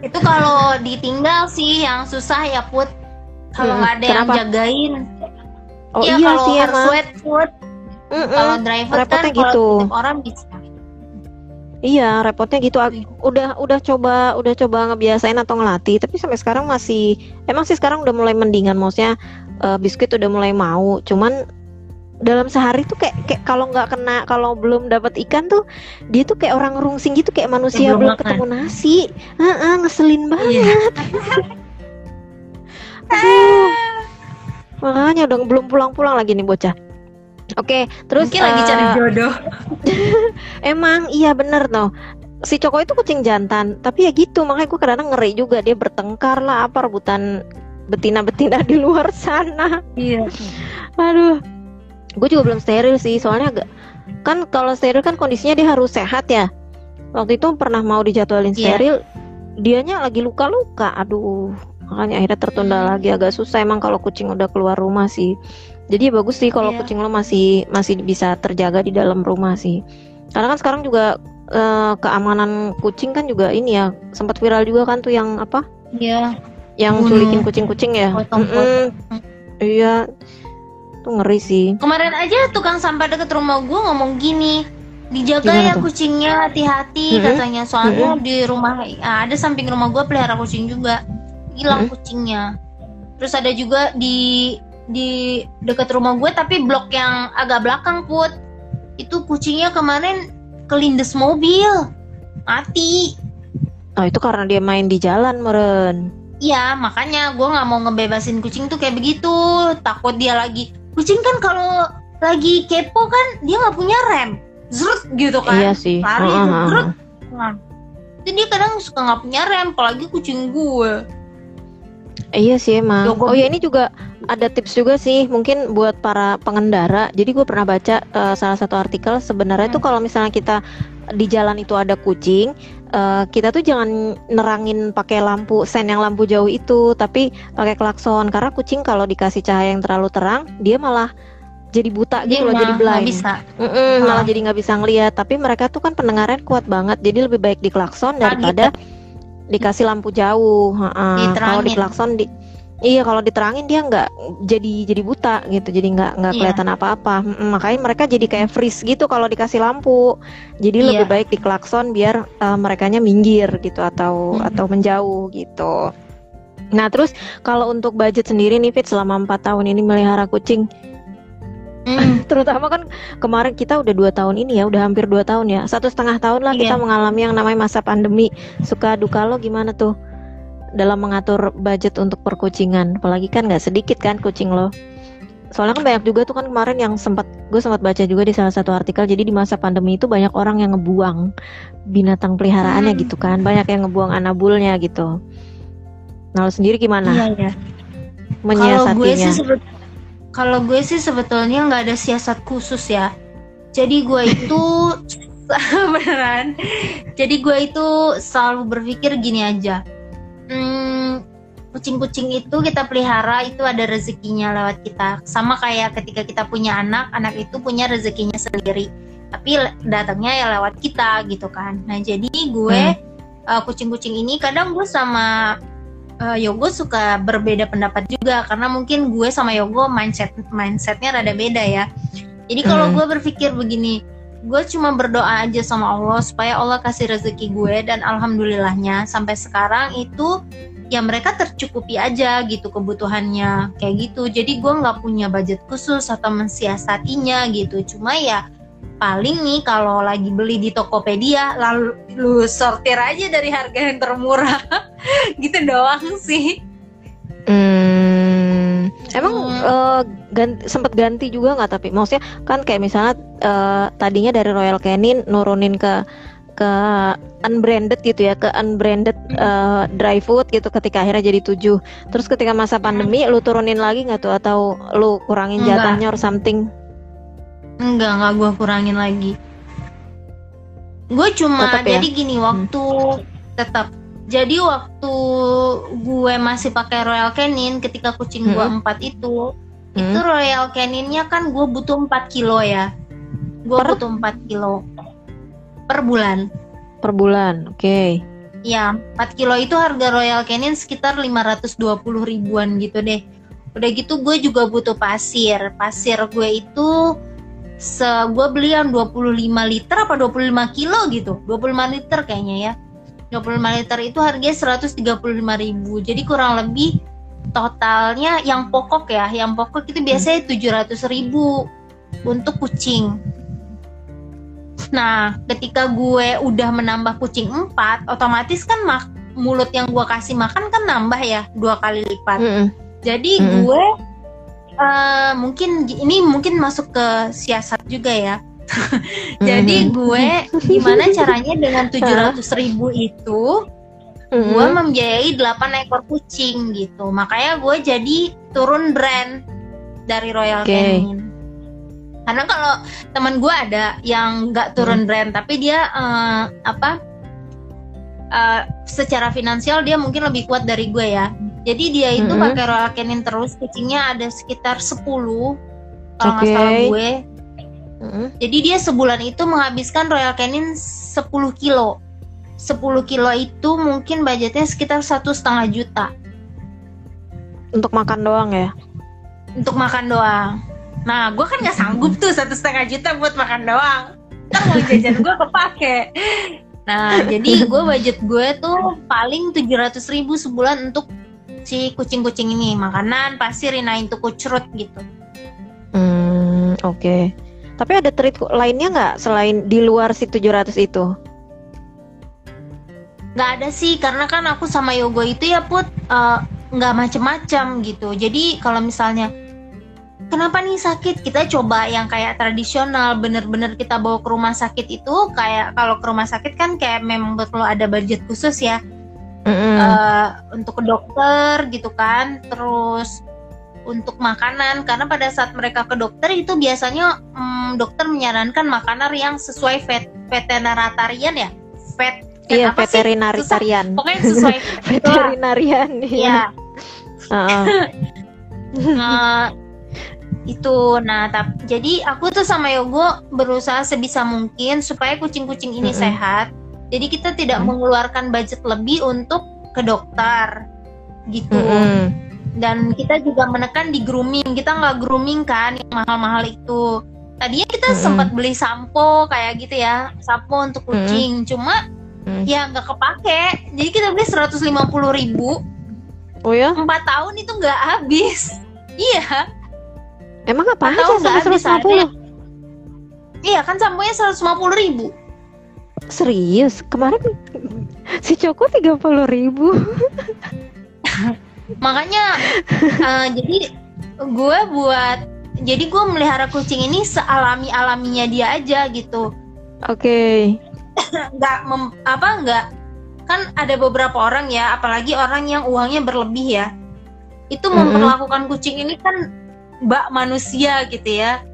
itu kalau ditinggal sih yang susah ya put kalau Hmm, nggak ada yang kenapa? jagain oh Iya, iya kalau sih harus emang wet food Mm-mm. kalau dry food kan kalau gitu. orang bisa Iya, repotnya gitu. Iya. Udah udah coba udah coba ngebiasain atau ngelatih, tapi sampai sekarang masih emang sih sekarang udah mulai mendingan maksudnya eh, biskuit udah mulai mau. Cuman dalam sehari tuh kayak kayak kalau nggak kena kalau belum dapat ikan tuh dia tuh kayak orang rungsing gitu kayak manusia belum belum makan. ketemu nasi. Heeh, ngeselin banget. Iya. Aduh. Makanya dong belum pulang-pulang lagi nih bocah. Oke, terus mungkin lagi eh, cari jodoh. Emang iya bener tuh Si Coko itu kucing jantan Tapi ya gitu makanya gue kadang ngeri juga Dia bertengkar lah apa rebutan betina-betina di luar sana. Iya. Aduh Gue juga belum steril sih Soalnya agak Kan kalau steril kan kondisinya dia harus sehat ya. Waktu itu pernah mau dijadwalin Iya. steril Dianya lagi luka-luka Aduh. Makanya akhirnya tertunda Hmm. lagi Agak susah emang kalau kucing udah keluar rumah sih Jadi ya bagus sih kalau Iya. kucing lo masih masih bisa terjaga di dalam rumah sih. Karena kan sekarang juga eh, keamanan kucing kan juga ini ya sempat viral juga kan tuh yang apa? Iya. Yang Bunuh culikin kucing-kucing ya? Iya. Tuh ngeri sih. Kemarin aja tukang sampah deket rumah gue ngomong gini, dijaga Gimana ya tuh? kucingnya hati-hati Mm-mm. katanya. Soalnya di rumah ah, ada samping rumah gue pelihara kucing juga, hilang kucingnya. Terus ada juga di di dekat rumah gue tapi blok yang agak belakang put, itu kucingnya kemarin kelindes mobil, mati. oh itu karena dia main di jalan meren Iya, makanya gue nggak mau ngebebasin kucing tuh kayak begitu. Takut dia lagi. Kucing kan kalau lagi kepo kan dia nggak punya rem, zrut gitu kan. iya sih Lari, Heeh, heeh, zrut. Nah, Jadi dia kadang suka nggak punya rem, apalagi kucing gue. Iya sih emang. Oh ya ini juga ada tips juga sih mungkin buat para pengendara. Jadi gue pernah baca eh, salah satu artikel sebenarnya Hmm. tuh kalau misalnya kita di jalan itu ada kucing, eh, kita tuh jangan nerangin pakai lampu sen yang lampu jauh itu, tapi pakai klakson karena kucing kalau dikasih cahaya yang terlalu terang dia malah jadi buta gitu loh, jadi blind. bisa. Mm-mm, malah Ah. jadi nggak bisa ngelihat. Tapi mereka tuh kan pendengarannya kuat banget, jadi lebih baik diklakson daripada dikasih lampu jauh. Ha-ha. Kalau Diterangin. diklakson di Iya kalau diterangin dia nggak jadi jadi buta gitu, jadi nggak nggak Iya. kelihatan apa-apa. Mm, Makanya mereka jadi kayak freeze gitu kalau dikasih lampu. Jadi lebih Iya. baik diklakson biar uh, merekanya minggir gitu atau Mm. atau menjauh gitu. Nah terus kalau untuk budget sendiri nih Fit selama empat tahun ini melihara kucing, Hmm, terutama kan kemarin kita udah dua tahun ini ya, udah hampir dua tahun ya, satu setengah tahun lah kita Iya. mengalami yang namanya masa pandemi. Suka duka lo gimana tuh dalam mengatur budget untuk perkucingan? Apalagi kan nggak sedikit kan kucing lo. Soalnya kan banyak juga tuh kan kemarin yang sempat gue sempat baca juga di salah satu artikel. Jadi di masa pandemi itu banyak orang yang ngebuang binatang peliharaannya Hmm. gitu kan, banyak yang ngebuang anabulnya gitu. Nah lo sendiri gimana iya iya. Kalau gue sih sebet kalau gue sih sebetulnya nggak ada siasat khusus ya. Jadi gue itu beneran. Jadi gue itu selalu berpikir gini aja. Hmm, kucing-kucing itu kita pelihara itu ada rezekinya lewat kita. Sama kayak ketika kita punya anak, anak itu punya rezekinya sendiri. Tapi datangnya ya lewat kita gitu kan. Nah jadi gue uh, kucing-kucing ini kadang gue sama uh, Yogo suka berbeda pendapat juga karena mungkin gue sama Yogo mindset mindsetnya rada beda ya. Jadi kalau Hmm. gue berpikir begini, gue cuma berdoa aja sama Allah supaya Allah kasih rezeki gue dan alhamdulillahnya sampai sekarang itu ya mereka tercukupi aja gitu kebutuhannya kayak gitu. Jadi gue nggak punya budget khusus atau mensiasatinya gitu. Cuma ya paling nih kalau lagi beli di Tokopedia lalu lu sortir aja dari harga yang termurah gitu doang sih. Hmm, emang Hmm. eh, ganti, sempat ganti juga nggak tapi maksudnya kan kayak misalnya eh, tadinya dari Royal Canin nurunin ke ke unbranded gitu ya ke unbranded eh, dry food gitu ketika akhirnya jadi tujuh terus ketika masa pandemi lu turunin lagi nggak tuh atau lu kurangin jatahnya or something Enggak, enggak gue kurangin lagi. Gue cuma Tetep ya? jadi gini waktu tetap. Jadi waktu gue masih pakai Royal Canin ketika kucing gue Hmm. empat itu, Hmm. itu Royal Caninnya kan gue butuh 4 kilo ya. Gue Per- butuh 4 kilo per bulan. per bulan oke Ya, 4 kilo itu harga Royal Canin sekitar 520 ribuan gitu deh. Udah gitu gue juga butuh pasir. Pasir gue itu se gue beli yang 25 liter apa 25 kilo gitu. 25 liter kayaknya ya. 25 liter itu harganya 135 ribu. Jadi kurang lebih totalnya yang pokok ya, yang pokok itu biasanya 700 ribu untuk kucing. Nah, ketika gue udah menambah kucing empat, otomatis kan mak mulut yang gue kasih makan kan nambah ya dua kali lipat. Mm-mm. Jadi Mm-mm. gue eh, mungkin ini mungkin masuk ke siasat juga ya. Jadi Mhm. gue gimana caranya dengan 700 ribu itu gue Mm-mm. membiayai 8 ekor kucing gitu. Makanya gue jadi turun brand dari Royal Oke. Canin. Karena kalau teman gue ada yang nggak turun brand tapi dia eh, apa eh, secara finansial dia mungkin lebih kuat dari gue ya. Jadi dia itu Mhm. pakai Royal Canin terus kucingnya ada sekitar 10 kalau nggak Oke. salah gue. Jadi dia sebulan itu menghabiskan Royal Canin 10 kilo. 10 kilo itu mungkin budgetnya sekitar satu setengah juta untuk makan doang ya untuk makan doang. Nah, gue kan nggak sanggup tuh satu setengah juta buat makan doang. Kan mau jajan gue kepake. Nah, jadi gue budget gue tuh paling 700 ribu sebulan untuk si kucing-kucing ini makanan, pasir, inain tuh kucrut gitu. Hmm, oke. Tapi ada treat lainnya nggak selain di luar si 700 itu? nggak ada sih karena kan aku sama Yogo itu ya put eh, nggak macem-macem gitu jadi kalau misalnya kenapa nih sakit kita coba yang kayak tradisional bener-bener kita bawa ke rumah sakit itu kayak kalau ke rumah sakit kan kayak memang perlu ada budget khusus ya Mm-mm. eh, untuk ke dokter gitu kan terus untuk makanan karena pada saat mereka ke dokter itu biasanya mm, dokter menyarankan makanan yang sesuai vet veterinarian ya vet iya, veterinarian. pokoknya sesuai Veterinarian. ya Heeh. Nah, itu nah tap, jadi aku tuh sama Yogo berusaha sebisa mungkin supaya kucing-kucing ini Mm-mm. sehat jadi kita tidak Mm. mengeluarkan budget lebih untuk ke dokter gitu Mm-mm. Dan kita juga menekan di grooming kita nggak grooming kan yang mahal-mahal itu tadinya kita Mm-mm. sempat beli sampo kayak gitu ya sampo untuk kucing cuma Hmm. ya nggak kepake jadi kita beli 150.000 ribu Oh ya? empat tahun itu nggak habis iya Emang apa aja nggak sampai habis 150? iya kan samponya 150.000 ribu Serius? Kemarin si Coko 30 ribu. makanya eh, jadi gue buat jadi gue melihara kucing ini sealami alaminya dia aja gitu Oke. nggak mem- apa nggak kan ada beberapa orang ya apalagi orang yang uangnya berlebih ya itu Mm-mm. memperlakukan kucing ini kan mbak manusia gitu ya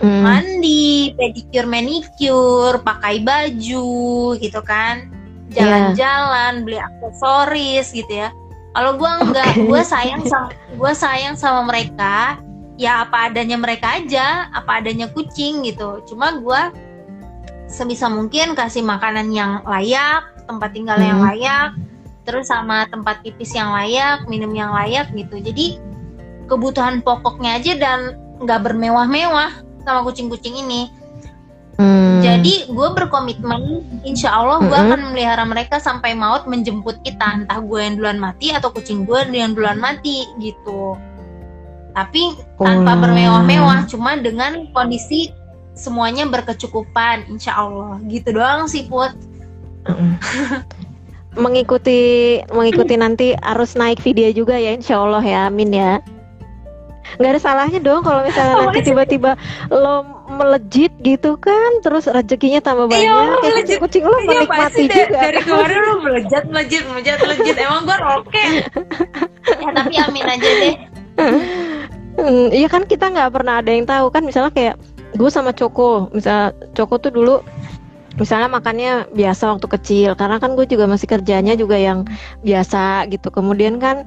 Hmm. mandi pedicure manicure pakai baju gitu kan jalan-jalan beli aksesoris gitu ya kalau gua enggak Oke. gua sayang sama gua sayang sama mereka ya apa adanya mereka aja apa adanya kucing gitu cuma gua sebisa mungkin kasih makanan yang layak tempat tinggal yang Hmm. layak terus sama tempat pipis yang layak minum yang layak gitu jadi kebutuhan pokoknya aja dan nggak bermewah-mewah sama kucing-kucing ini Hmm. jadi gue berkomitmen, insya Allah gue Mm-mm. akan memelihara mereka sampai maut menjemput kita, entah gue yang duluan mati atau kucing gue yang duluan mati gitu. Tapi tanpa Wah. bermewah-mewah, cuma dengan kondisi semuanya berkecukupan, insya Allah gitu doang sih put. Mm. mengikuti mengikuti nanti arus naik video juga ya Insya Allah ya Amin ya nggak ada salahnya dong kalau misalnya Oh, nanti tiba-tiba lo melejit gitu kan terus rezekinya tambah banyak Iya, ya melejit. kucing lo menikmati juga dari kemarin lu melejat, melejit, melejat, melejit. Emang gue roket. ya tapi amin aja deh. Hmm, iya kan kita nggak pernah ada yang tahu kan misalnya kayak gue sama Coko misal Coko tuh dulu misalnya makannya biasa waktu kecil karena kan gue juga masih kerjanya juga yang biasa gitu kemudian kan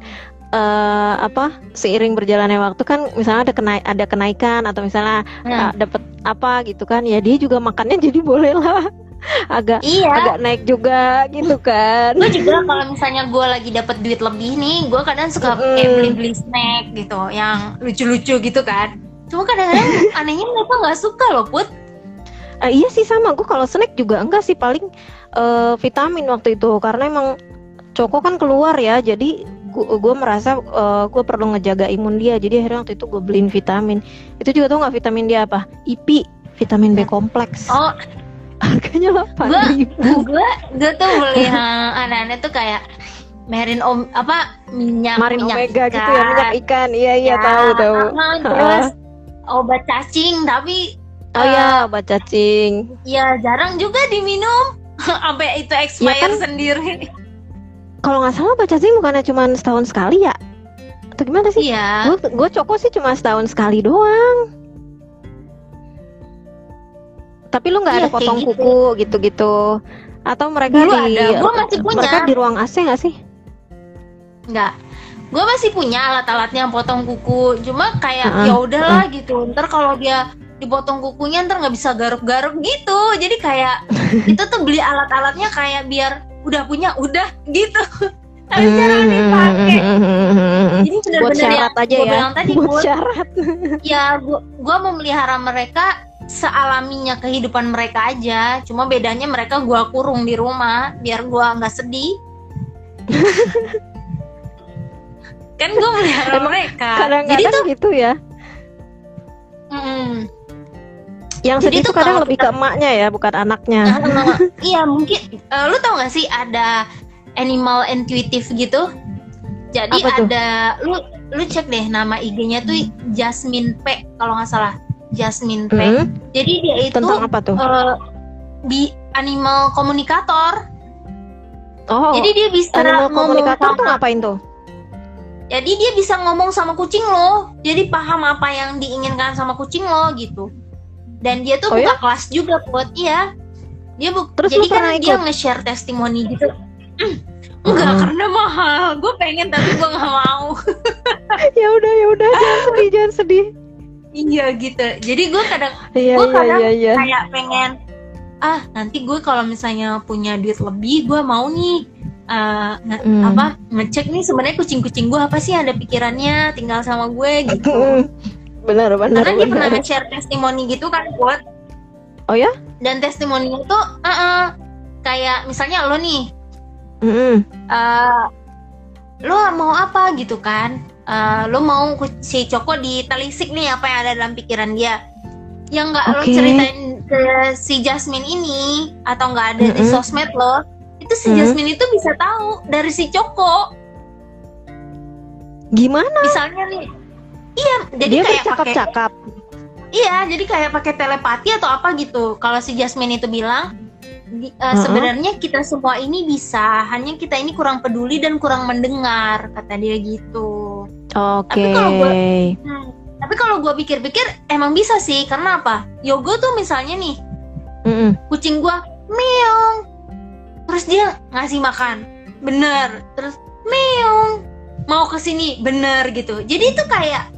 eh, apa seiring berjalannya waktu kan misalnya ada kenai ada kenaikan atau misalnya Nah, ah, dapat apa gitu kan ya dia juga makannya jadi boleh lah. Agak iya. agak naik juga gitu kan. Gue juga kalau misalnya gue lagi dapat duit lebih nih gue kadang suka Mm-mm. kayak beli beli snack gitu yang lucu-lucu gitu kan. Cuma kadang-kadang anehnya mereka nggak suka loh put. Ah, iya sih sama gue kalau snack juga enggak sih paling eh, vitamin waktu itu. Karena emang Coko kan keluar ya jadi gue merasa gue perlu ngejaga imun dia. Jadi akhirnya waktu itu gue beliin vitamin. Itu juga tau nggak vitamin dia apa? IP vitamin B kompleks. Oh. Harganya delapan ribu. gue gue tuh beli yang aneh-aneh tuh kayak merin om apa minyak marin minyak omega gitu ya ikan. minyak ikan. Iya iya Ya, tahu tahu. ah, terus obat cacing tapi oh ya obat cacing. ya jarang juga diminum. Sampai itu expire kan? sendiri kalau nggak salah obat cacing bukannya cuma setahun sekali ya atau gimana sih iya gue gue Coko sih cuma setahun sekali doang tapi lu nggak Iya, ada potong gitu. kuku gitu-gitu atau mereka Dulu di ada, gua masih punya. mereka di ruang AC nggak sih Enggak. Gue masih punya alat-alatnya yang potong kuku. Cuma kayak Heeh, ya udahlah gitu. Ntar kalau dia dipotong kukunya ntar nggak bisa garuk-garuk gitu. Jadi kayak itu tuh beli alat-alatnya kayak biar udah punya udah gitu. Tapi jarang dipakai. Jadi buat bener-bener yang syarat aja gua ya bilang tadi buat Bud, syarat ya gua, gua memelihara mereka sealaminya kehidupan mereka aja. Cuma bedanya mereka gua kurung di rumah biar gua nggak sedih. kan gua melihara mereka. Jadi kadang-kadang tuh gitu ya mm, yang sedih tuh tuh kadang lebih ke emaknya ya bukan anaknya eh, iya mungkin eh, lu tau gak sih ada animal intuitive gitu. Jadi Apa tuh? ada lu lu cek deh nama IG-nya tuh Jasmine P kalau nggak salah. Jasmine P. Hmm, Jadi dia itu tentang apa tuh di animal komunikator. oh Jadi dia bisa animal ngomong komunikator tuh sama- ngapain tuh Jadi dia bisa ngomong sama kucing lo. Jadi paham apa yang diinginkan sama kucing lo gitu. Dan dia tuh Oh buka ya? kelas juga buat iya. Dia bu Terus jadi kan dia nge-share testimoni gitu. Enggak, Hmm. karena mahal. Gue pengen tapi gue nggak mau. ya udah ya udah jangan sedih jangan sedih iya gitu. Jadi gue kadang iya Gua iya kadang iya iya kayak pengen ah nanti gue kalau misalnya punya duit lebih gue mau nih uh, nge- Hmm. apa ngecek nih sebenarnya kucing-kucing gue apa sih ada pikirannya tinggal sama gue gitu benar benar karena dia pernah share testimoni gitu kan buat oh ya dan testimoninya itu uh-uh, kayak misalnya lo nih Mm-mm. eh lo mau apa gitu kan Eh, lo mau si Coko ditelisik nih apa yang ada dalam pikiran dia yang nggak lo Oke. ceritain ke si Jasmine ini atau nggak ada di Mm-mm. sosmed lo itu si Mm. Jasmine itu bisa tahu dari si Coko gimana misalnya nih iya jadi dia kayak pakai bercakap-cakap iya jadi kayak pakai telepati atau apa gitu kalau si Jasmine itu bilang di- eh, Mm-mm. sebenarnya kita semua ini bisa hanya kita ini kurang peduli dan kurang mendengar kata dia gitu oke Tapi kalau Hmm, Tapi kalau gue pikir-pikir emang bisa sih karena apa? Yogo tuh misalnya nih Mm-mm. kucing gue meong, terus dia ngasih makan, bener, terus meong mau ke sini bener gitu. Jadi itu kayak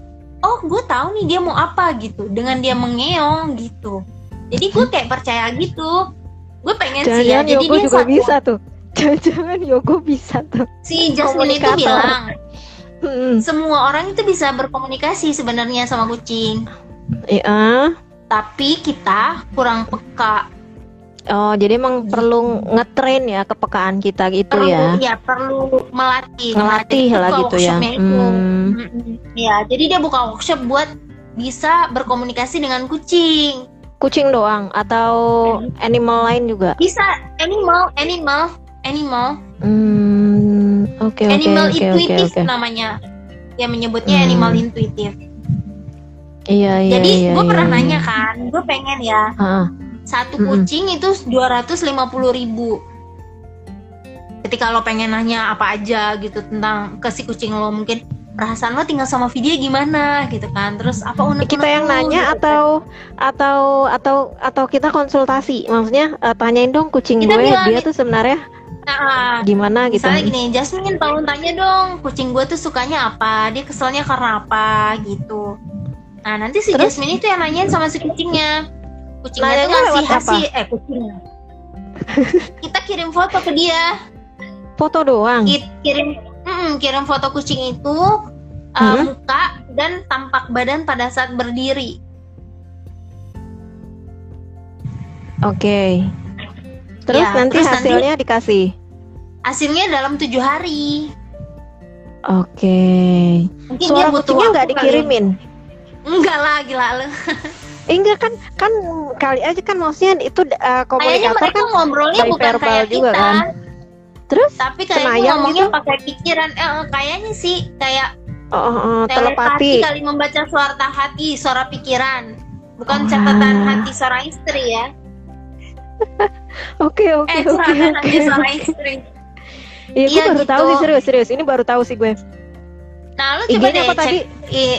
oh gue tahu nih dia mau apa gitu dengan dia mengeong gitu. Jadi gue kayak percaya gitu. Gue pengen sih ya. Jadi Yogo dia juga satu- bisa tuh jangan-jangan Yogo bisa tuh Si Jasmine itu bilang Mm-mm. semua orang itu bisa berkomunikasi sebenarnya sama kucing. Iya. tapi kita kurang peka Oh, jadi emang perlu ngetrain ya kepekaan kita gitu perlu ya. ya perlu melatih Ngelatih Itu lah gitu ya. Hmm. Ya jadi dia buka workshop buat bisa berkomunikasi dengan kucing Kucing doang atau animal lain juga? bisa animal animal animal Hmm, oke oke animal oke oke intuitif oke. namanya ya menyebutnya Hmm. animal intuitif Iya iya jadi iya. gue iya, pernah iya. nanya kan gue pengen ya satu kucing itu 250.000 ribu. Ketika lo pengen nanya apa aja gitu tentang ke si kucing lo mungkin perasaan lo tinggal sama video gimana gitu kan. Terus apa unek kita yang nanya atau atau atau atau kita konsultasi? Maksudnya eh, tanyain dong kucing Kita gue bilang, dia tuh sebenarnya nah, gimana gitu. misalnya gini Jasmine tolong tanya dong kucing gue tuh sukanya apa? Dia keselnya karena apa? Gitu. Nah nanti si Terus? Jasmine itu yang nanyain sama si kucingnya kucingnya tuh Nanyanya ngasih hasil eh kucingnya. Kita kirim foto ke dia. Foto doang? Ki- kirim mm, kirim foto kucing itu uh, Hmm. muka dan tampak badan pada saat berdiri. Oke. Terus Ya, nanti terus nanti- hasilnya dikasih? Hasilnya dalam tujuh hari. Oke. Mungkin suara kucingnya nggak waktu kali. dikirimin? Enggak lah gila lu Eh, enggak kan kan kali aja kan maksudnya itu uh, komunikator mereka kan ngobrolnya bukan kayak juga kita kan? terus tapi kayaknya Semayang ngomongnya gitu? pakai pikiran eh, eh, kayaknya sih kayak oh, oh, oh, telepati telepati kali membaca suara hati suara pikiran bukan Wah. catatan hati seorang istri ya oke oke eh oke catatan oke hati seorang istri Iya, gue Iya, baru gitu. tahu sih serius serius ini baru tahu sih gue Nah, lu coba deh apa cek tadi?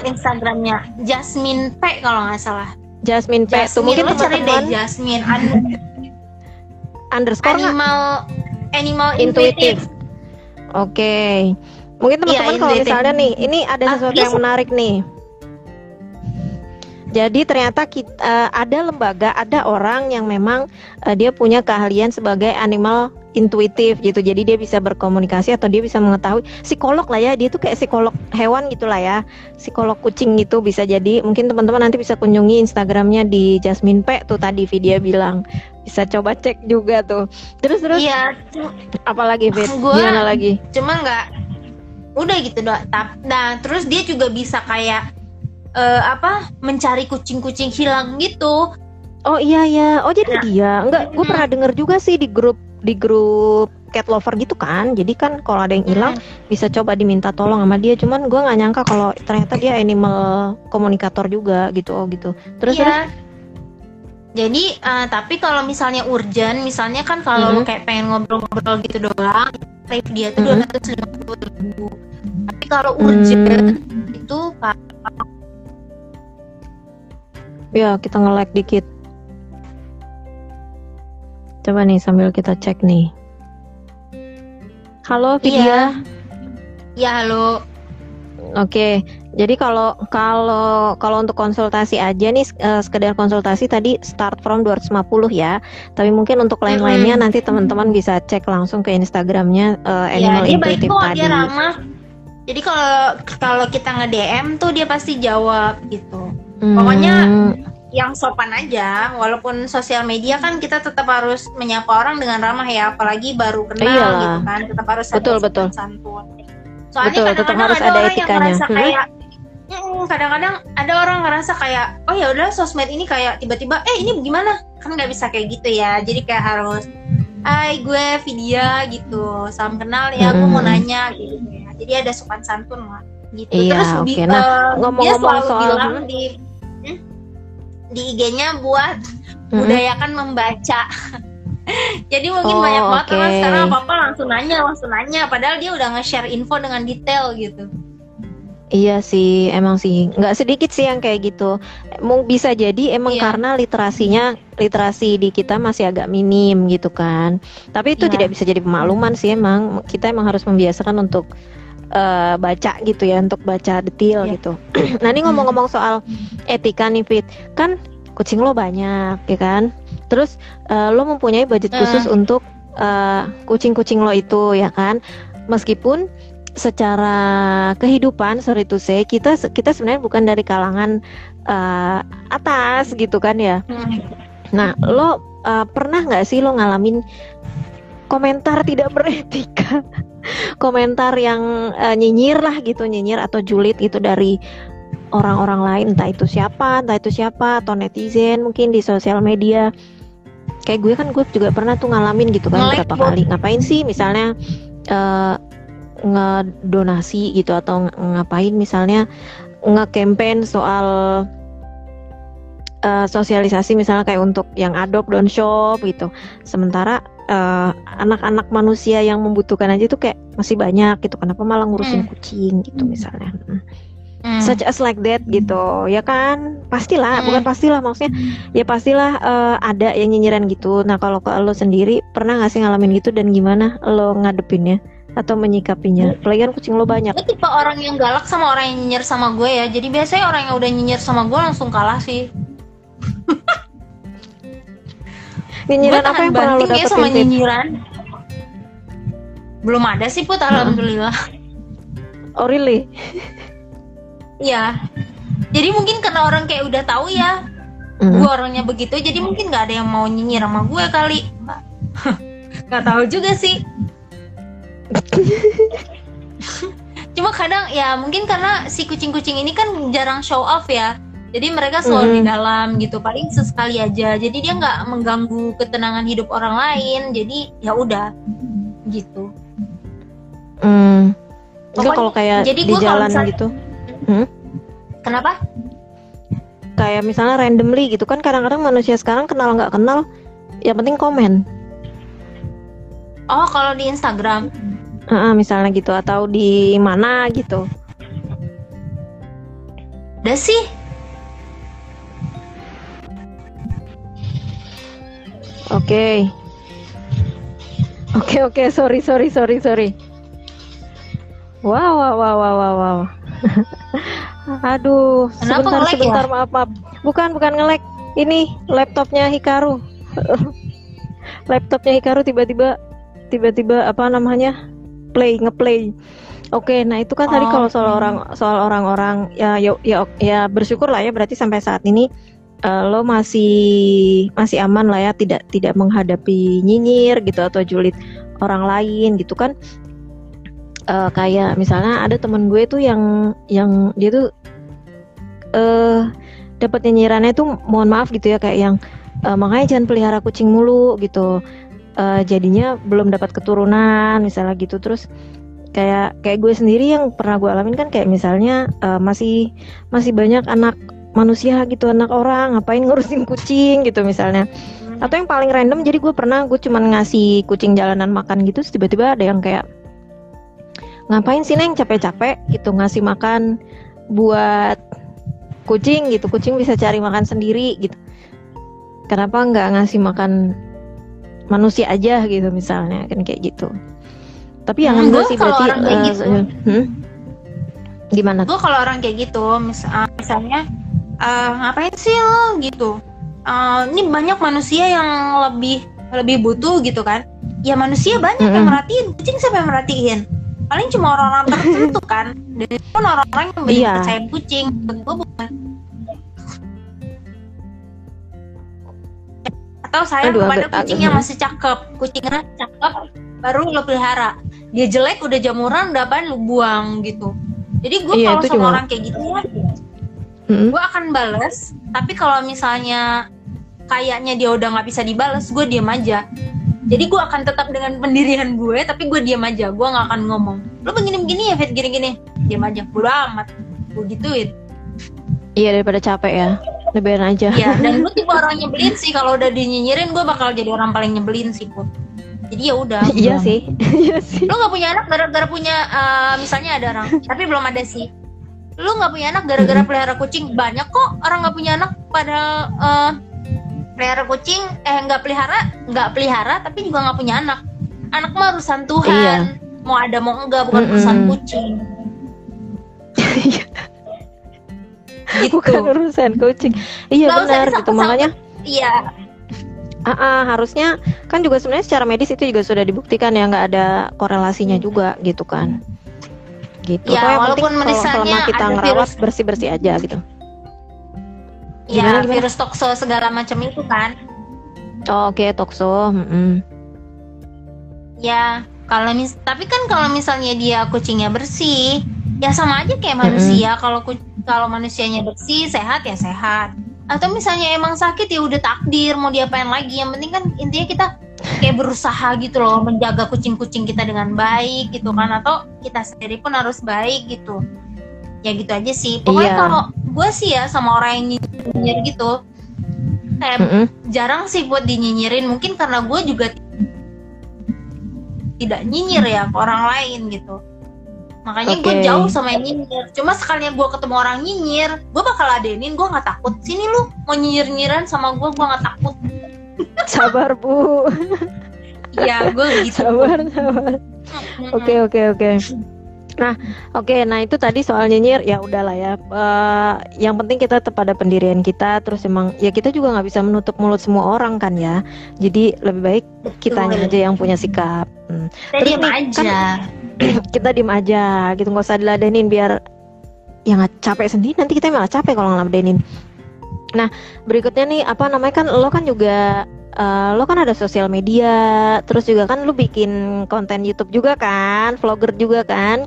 Instagramnya Jasmine P kalau nggak salah. Jasmine P tuh mungkin cari deh teman-teman Jasmine. An- underscore animal animal Intuitive. oke. Mungkin teman-teman Iya, kalau misalnya nih ini ada Ah, sesuatu dia yang menarik nih jadi ternyata kita, eh, ada lembaga, ada orang yang memang eh, dia punya keahlian sebagai animal intuitif gitu. Jadi dia bisa berkomunikasi atau dia bisa mengetahui psikolog lah ya. Dia tuh kayak psikolog hewan gitulah ya. Psikolog kucing gitu bisa jadi. Mungkin teman-teman nanti bisa kunjungi Instagramnya di Jasmine P tuh tadi Vidya bilang. Bisa coba cek juga tuh. Terus terus Iya, apalagi Fit? Gua- Gimana lagi? cuma nggak udah gitu doang. Nah, terus dia juga bisa kayak eh, apa mencari kucing-kucing hilang gitu. Oh iya ya. Oh jadi Ya. dia. Enggak, gue Mm-mm. pernah denger juga sih di grup di grup cat lover gitu kan. Jadi kan kalau ada yang hilang bisa coba diminta tolong sama dia. Cuman gue nggak nyangka kalau ternyata dia animal komunikator juga gitu. Oh gitu. Terus terus. Iya. Jadi, eh, tapi kalau misalnya urgent, misalnya kan kalau Mhm. lu kayak pengen ngobrol-ngobrol gitu doang, tarif dia tuh dua ratus lima puluh ribu. Tapi kalau urgent Hmm, itu Kak, ya kita nge-like dikit. Coba nih sambil kita cek nih. Halo Vidya. Iya. ya halo, Oke, jadi kalau kalau kalau untuk konsultasi aja nih uh, sekedar konsultasi tadi start from 250 ya. Tapi mungkin untuk lain-lainnya nanti teman-teman bisa cek langsung ke Instagramnya uh, Animal ya, dia baik Intuitive kok, tadi. Dia ramah. Jadi kalau kalau kita nge-DM tuh dia pasti jawab gitu. Hmm, Pokoknya yang sopan aja, walaupun sosial media kan kita tetap harus menyapa orang dengan ramah ya, apalagi baru kenal Iyalah. gitu kan, tetap harus Betul, ada betul. santun. Soalnya Betul, tetap kadang-kadang harus ada, ada orang yang etikanya. Hmm. kayak Mm, kadang-kadang ada orang ngerasa kayak oh ya udah sosmed ini kayak tiba-tiba eh ini gimana kan nggak bisa kayak gitu ya jadi kayak harus Hai gue Vidya gitu salam kenal ya gue mau nanya gitu ya jadi ada sopan santun lah gitu Iya, terus bi- Nah, eh, dia ngomong-ngomong selalu soal- bilang hmm. di hmm, di IG-nya buat Mm-mm. budayakan membaca jadi mungkin Oh, banyak banget orang oke. sekarang apa apa langsung nanya langsung nanya padahal dia udah nge-share info dengan detail gitu Iya sih, emang sih nggak sedikit sih yang kayak gitu. Mau bisa jadi emang Iya. karena literasinya literasi di kita masih agak minim gitu kan. Tapi itu Iya. tidak bisa jadi pemakluman sih emang. Kita emang harus membiasakan untuk eh, baca gitu ya, untuk baca detail Iya. gitu. nah ini ngomong-ngomong soal etika nih Fit, kan kucing lo banyak ya kan. Terus eh, lo mempunyai budget khusus untuk eh, kucing-kucing lo itu ya kan. Meskipun secara kehidupan sorry to say kita kita sebenarnya bukan dari kalangan eh, atas gitu kan ya nah lo eh, pernah nggak sih lo ngalamin komentar tidak beretika komentar yang eh, nyinyir lah gitu nyinyir atau julid gitu dari orang-orang lain. Entah itu siapa entah itu siapa atau netizen mungkin di sosial media. Kayak gue kan gue juga pernah tuh ngalamin gitu kan Nge-like berapa kali. Ngapain sih misalnya eh ngedonasi gitu atau ng- ngapain misalnya nge-campaign soal eh, sosialisasi misalnya kayak untuk yang adopt don't shop gitu. Sementara eh, anak-anak manusia yang membutuhkan aja tuh kayak masih banyak gitu kenapa malah ngurusin Hmm. kucing gitu misalnya Mm. Hmm. such as like that gitu ya kan pastilah Hmm. bukan pastilah maksudnya ya pastilah eh, ada yang nyinyiran gitu nah kalau ke lo sendiri pernah nggak sih ngalamin gitu dan gimana lo ngadepinnya atau menyikapinya apalagi kan kucing lo banyak Gue tipe orang yang galak sama orang yang nyinyir sama gue ya. Jadi biasanya orang yang udah nyinyir sama gue langsung kalah sih. nyinyiran apa yang pernah lo dapetin sama nyinyiran. Belum ada sih put, alhamdulillah. oh really Iya. Jadi mungkin karena orang kayak udah tahu ya, Mm. gue orangnya begitu, jadi mungkin nggak ada yang mau nyinyir sama gue kali. Gak tahu juga sih. Cuma kadang ya mungkin karena si kucing-kucing ini kan jarang show off ya. Jadi mereka selalu di Mhm. dalam gitu, paling sesekali aja. Jadi dia nggak mengganggu ketenangan hidup orang lain. Jadi ya udah gitu. Hmm. Enggak Pokoknya- kalau kayak jadi di jalan misalnya- gitu Kenapa? kayak misalnya randomly gitu kan kadang-kadang manusia sekarang kenal nggak kenal yang penting komen Oh kalau di Instagram. Heeh, misalnya gitu atau di mana gitu Udah sih. Oke. Oke oke sorry sorry sorry sorry. Wow wow wow wow wow. wow. Aduh, Kenapa sebentar nge-lag ya? sebentar maaf maaf. Bukan bukan nge-lag. Ini laptopnya Hikaru. laptopnya Hikaru tiba-tiba tiba-tiba apa namanya? play ngeplay. Oke, nah itu kan tadi Oh, kalau soal oke. orang soal orang-orang ya ya ya, ya bersyukur lah ya berarti sampai saat ini eh, lo masih masih aman lah ya tidak tidak menghadapi nyinyir gitu atau julid orang lain gitu kan. Eh, kayak misalnya ada temen gue tuh yang yang dia tuh eh dapat nyinyirannya tuh mohon maaf gitu ya kayak yang eh, makanya jangan pelihara kucing mulu gitu. Eh, jadinya belum dapat keturunan misalnya gitu. Terus kayak kayak gue sendiri yang pernah gue alamin kan kayak misalnya eh, masih masih banyak anak manusia gitu anak orang ngapain ngurusin kucing gitu misalnya atau yang paling random jadi gue pernah gue cuman ngasih kucing jalanan makan gitu tiba-tiba ada yang kayak ngapain sih neng capek-capek gitu ngasih makan buat kucing gitu kucing bisa cari makan sendiri gitu kenapa nggak ngasih makan manusia aja gitu misalnya kan kayak gitu tapi yang Hmm, gua sih berarti orang kayak eh, gitu. hmm? Gimana? gue kalau orang kayak gitu mis- uh, misalnya uh, ngapain sih lo gitu? Uh, ini banyak manusia yang lebih lebih butuh gitu kan? Ya manusia banyak yang Mm-mm. merhatiin kucing siapa yang merhatiin? Paling cuma orang-orang tertentu kan? Dan itu pun orang-orang yang banyak Iya. percaya kucing gue bukan. Atau Aduh, kepada agak- kucing agak- yang masih cakep. Kucingnya cakep baru lo pelihara. Dia jelek udah jamuran udah apaan lu buang gitu. Jadi gue Iya, kalau sama juga. orang kayak gitu ya Mm-mm. gue akan bales tapi kalau misalnya kayaknya dia udah nggak bisa dibales gue diem aja. Jadi gue akan tetap dengan pendirian gue tapi gue diem aja. Gue nggak akan ngomong. Lo begini begini ya Fit gini gini diem aja. Bodo amat. Gue gituin. Iya daripada capek ya. Lebaran aja. ya dan gue tipe orang nyebelin sih. Kalau udah dinyinyirin gue bakal jadi orang paling nyebelin sih put. Jadi ya udah. Iya sih. Iya sih. lu nggak punya anak gara-gara punya eh, misalnya ada orang. Tapi belum ada sih lu nggak punya anak gara-gara pelihara kucing. Banyak kok orang nggak punya anak pada eh, pelihara kucing. Eh nggak pelihara nggak pelihara tapi juga nggak punya anak. Anak mah urusan Tuhan. Mau ada mau enggak bukan Mm-mm. urusan kucing. Gitu. Bukan urusan kucing. Iya usah benar gitu. Makanya iya. Ah, ah, harusnya kan juga sebenarnya secara medis itu juga sudah dibuktikan ya nggak ada korelasinya juga gitu kan. Gitu. Ya, yang walaupun penting kalau misalnya selama kita ngerawat bersih-bersih aja gitu. ya Gimana, gimana? virus tokso segala macam itu kan Oh, Oke, tokso. mm-mm. Ya, kalau mis tapi kan kalau misalnya dia kucingnya bersih, ya sama aja kayak manusia. Kalau ku- kalau manusianya bersih, sehat ya sehat. Atau misalnya emang sakit ya udah takdir mau diapain lagi. Yang penting kan intinya kita kayak berusaha gitu loh menjaga kucing-kucing kita dengan baik gitu kan atau kita sendiri pun harus baik gitu. Ya gitu aja sih. Pokoknya Iya. kalau gue sih ya sama orang yang nyinyir gitu kayak Mm-mm. jarang sih buat dinyinyirin mungkin karena gue juga ti- tidak nyinyir ya ke orang lain gitu makanya gue Oke. jauh sama yang nyinyir cuma sekalinya gue ketemu orang nyinyir gue bakal ladenin gue nggak takut sini lu mau nyinyir nyinyiran sama gue gue nggak takut Sabar, Bu. ya gue gitu Sabar, sabar. Oke oke oke. Nah oke, nah itu tadi soal nyinyir ya udahlah ya. Eh, yang penting kita tetap pada pendirian kita. Terus emang ya kita juga nggak bisa menutup mulut semua orang kan ya. Jadi lebih baik kitanya aja yang punya sikap. Hmm. Terus nih, aja Kita diem aja gitu nggak usah diladenin biar ya nggak capek sendiri. Nanti kita malah capek kalau ngeladenin. Nah berikutnya nih apa namanya kan lo kan juga eh, lo kan ada sosial media, terus juga kan lo bikin konten YouTube juga kan, vlogger juga kan,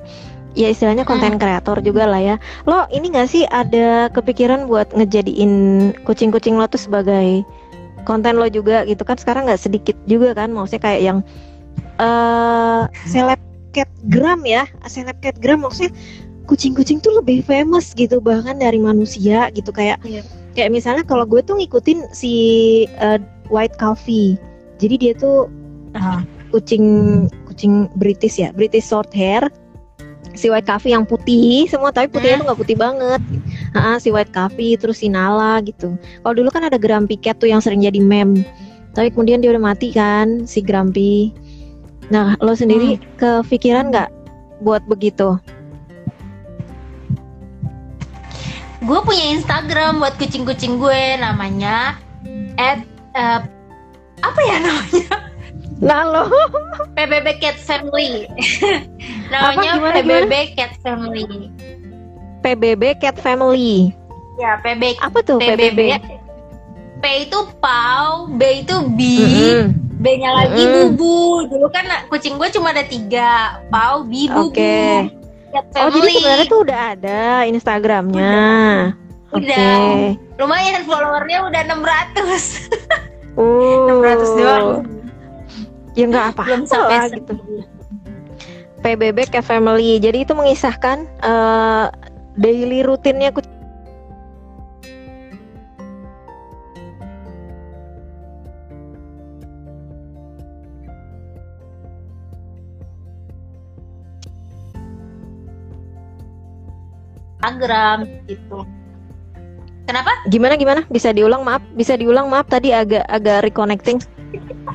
ya istilahnya konten kreator juga lah ya. Lo ini gak sih ada kepikiran buat ngejadiin kucing-kucing lo tuh sebagai konten lo juga gitu kan? Sekarang nggak sedikit juga kan, maksudnya kayak yang eh seleb catgram ya, seleb catgram maksudnya kucing-kucing tuh lebih famous gitu bahkan dari manusia gitu. Kayak Iya. kayak misalnya kalau gue tuh ngikutin si eh, White Coffee. Jadi dia tuh Ah. kucing kucing British ya British short hair. Si White Coffee yang putih semua tapi putihnya tuh nggak putih banget. Ah, si White Coffee terus si Nala gitu. Kalau dulu kan ada Grumpy Cat tuh yang sering jadi meme. Tapi kemudian dia udah mati kan si Grumpy nah lo sendiri kepikiran nggak buat begitu? Gue punya Instagram buat kucing-kucing gue namanya at eh, apa ya namanya? Nah lo. PBB Cat Family. Namanya Gimana, PBB Cat Family. PBB Cat Family. Ya PB apa tuh PBB PBB, P itu pau B itu bi Mm-mm. B-nya lagi Mm-mm. bubu dulu kan kucing gue cuma ada tiga pau bi bubu Oke. Cat Oh jadi sebenarnya tuh udah ada Instagramnya. Oke. Udah. lumayan followernya udah 600 Uh. 600 doang Ya nggak apa belum sampai lah gitu. PBB Cat Family. Jadi itu mengisahkan eh, daily rutinnya kucing. Instagram gitu kenapa Gimana gimana? Bisa diulang maaf? Bisa diulang maaf tadi agak agak reconnecting.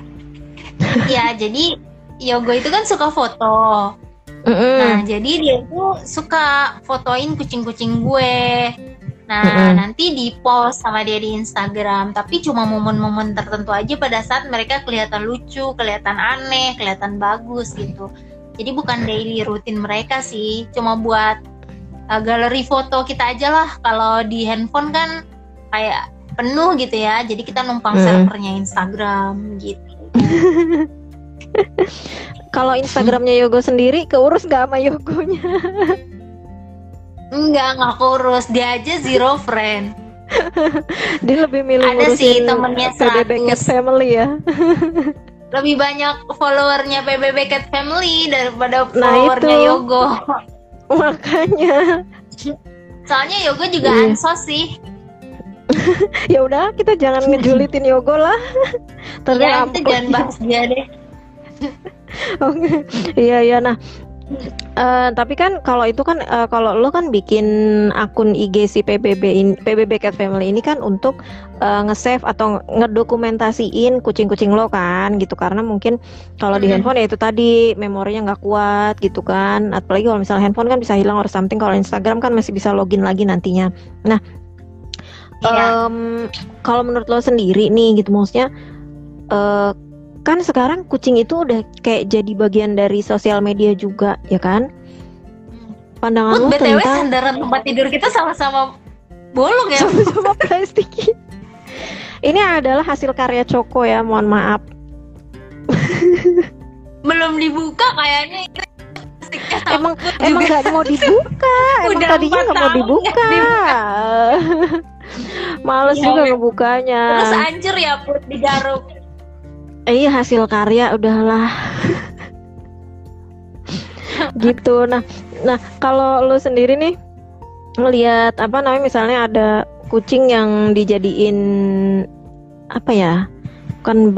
ya jadi Yogo itu kan suka foto Mm-mm. Nah, jadi dia tuh suka fotoin kucing-kucing gue. Nah, Mm-mm. nanti di post sama dia di Instagram, tapi cuma momen-momen tertentu aja pada saat mereka kelihatan lucu, kelihatan aneh, kelihatan bagus gitu. Jadi bukan daily rutin mereka sih, cuma buat uh, galeri foto kita aja lah. Kalau di handphone kan kayak penuh gitu ya, jadi kita numpang Mm. servernya Instagram gitu. Kalau Instagramnya Yogo sendiri keurus gak sama Yogonya? Enggak, nggak kurus, dia aja zero friend. Dia lebih milih Ada sih temennya PBB Cat 100. Family ya. lebih banyak followernya PBB Cat Family daripada Nah, followernya itu. Yogo. Makanya Soalnya Yogo juga Iya. ansos sih. ya udah kita jangan ngejulitin Yogo lah. Terus Ya, jangan bahas dia deh. Oke, iya iya. Nah, eh, tapi kan kalau itu kan eh, kalau lo kan bikin akun IG si PBB in, PBB Cat Family ini kan untuk eh, nge-save atau ngedokumentasiin kucing-kucing lo kan gitu karena mungkin kalau di handphone ya itu tadi memorinya nggak kuat gitu kan. Apalagi kalau misalnya handphone kan bisa hilang or something. Kalau Instagram kan masih bisa login lagi nantinya. Nah, em, kalau menurut lo sendiri nih gitu maksudnya eh kan sekarang kucing itu udah kayak jadi bagian dari sosial media juga ya kan? Pandangan Put, lo BTW tentang sandaran tempat tidur kita sama-sama bolong ya. sama plastik. Ini adalah hasil karya Coko ya mohon maaf. Belum dibuka kayaknya. Plastiknya sama emang emang nggak mau dibuka. Emang Udah tadinya nggak mau dibuka. nggak males Ya, juga Web. ngebukanya. Terus hancur ya Put digaruk. Iya hasil karya udahlah. gitu. Nah, nah kalau lu sendiri nih ngelihat apa namanya misalnya ada kucing yang dijadiin apa ya? Kan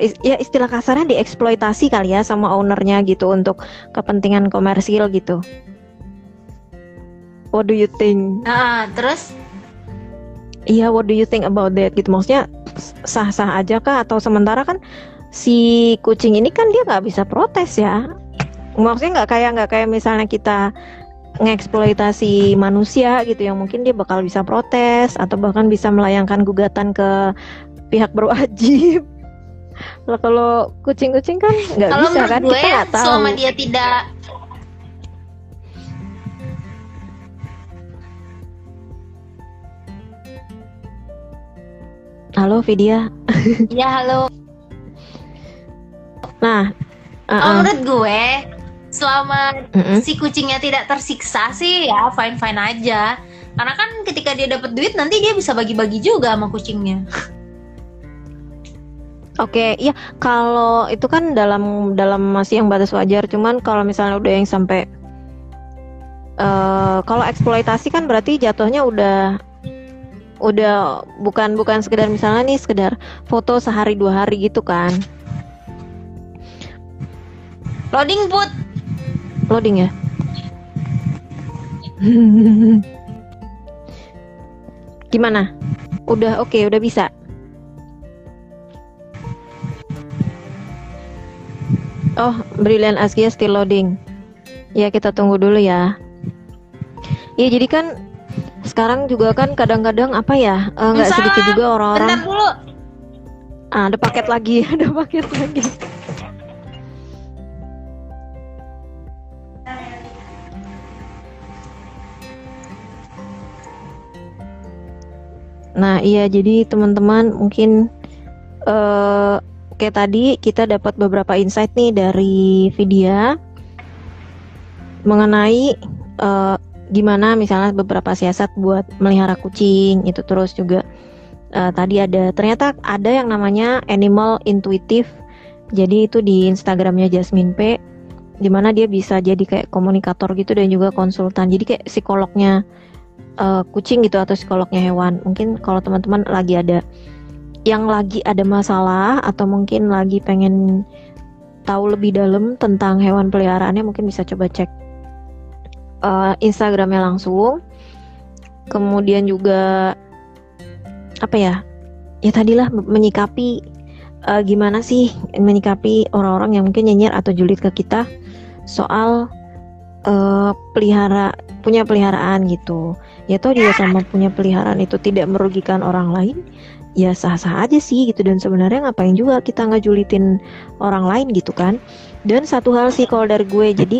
is- ya istilah kasarnya dieksploitasi kali ya sama ownernya gitu untuk kepentingan komersil gitu. What do you think? Nah, terus Iya, what do you think about that? Gitu maksudnya sah-sah aja kah atau sementara kan si kucing ini kan dia nggak bisa protes ya? Maksudnya nggak kayak nggak kayak misalnya kita ngeksploitasi manusia gitu yang mungkin dia bakal bisa protes atau bahkan bisa melayangkan gugatan ke pihak berwajib. Lah kalau kucing-kucing kan nggak bisa kan gue kita nggak tahu. selama dia tidak Halo Vidya. ya halo Nah, Kalau uh-uh. menurut gue selama Mm-mm. si kucingnya tidak tersiksa sih ya fine fine aja. Karena kan ketika dia dapat duit nanti dia bisa bagi-bagi juga sama kucingnya. Oke, iya kalau itu kan dalam dalam masih yang batas wajar, cuman kalau misalnya udah yang sampai eh kalau eksploitasi kan berarti jatuhnya udah udah bukan bukan sekedar misalnya nih sekedar foto sehari dua hari gitu kan. Loading put. loading ya? Gimana? Udah oke udah bisa? Oh brilliant Askia still loading. Ya kita tunggu dulu ya. Ya jadi kan sekarang juga kan kadang-kadang apa ya eh, nggak Salah. sedikit juga orang-orang dulu. ah, ada paket lagi ada paket lagi Nah, iya jadi teman-teman mungkin eh kayak tadi kita dapat beberapa insight nih dari Vidya mengenai eh, gimana misalnya beberapa siasat buat melihara kucing itu terus juga eh, tadi ada ternyata ada yang namanya animal intuitive. Jadi itu di Instagramnya Jasmine P di mana dia bisa jadi kayak komunikator gitu dan juga konsultan. Jadi kayak psikolognya eh, kucing gitu atau psikolognya hewan. Mungkin kalau teman-teman lagi ada yang lagi ada masalah atau mungkin lagi pengen tahu lebih dalam tentang hewan peliharaannya mungkin bisa coba cek eh, Instagramnya langsung. Kemudian juga apa ya? Ya tadilah menyikapi eh, gimana sih menyikapi orang-orang yang mungkin nyinyir atau julid ke kita soal eh, pelihara punya peliharaan gitu ya toh juga sama punya peliharaan itu tidak merugikan orang lain ya sah-sah aja sih gitu dan sebenarnya ngapain juga kita nggak julitin orang lain gitu kan dan satu hal sih kalau dari gue jadi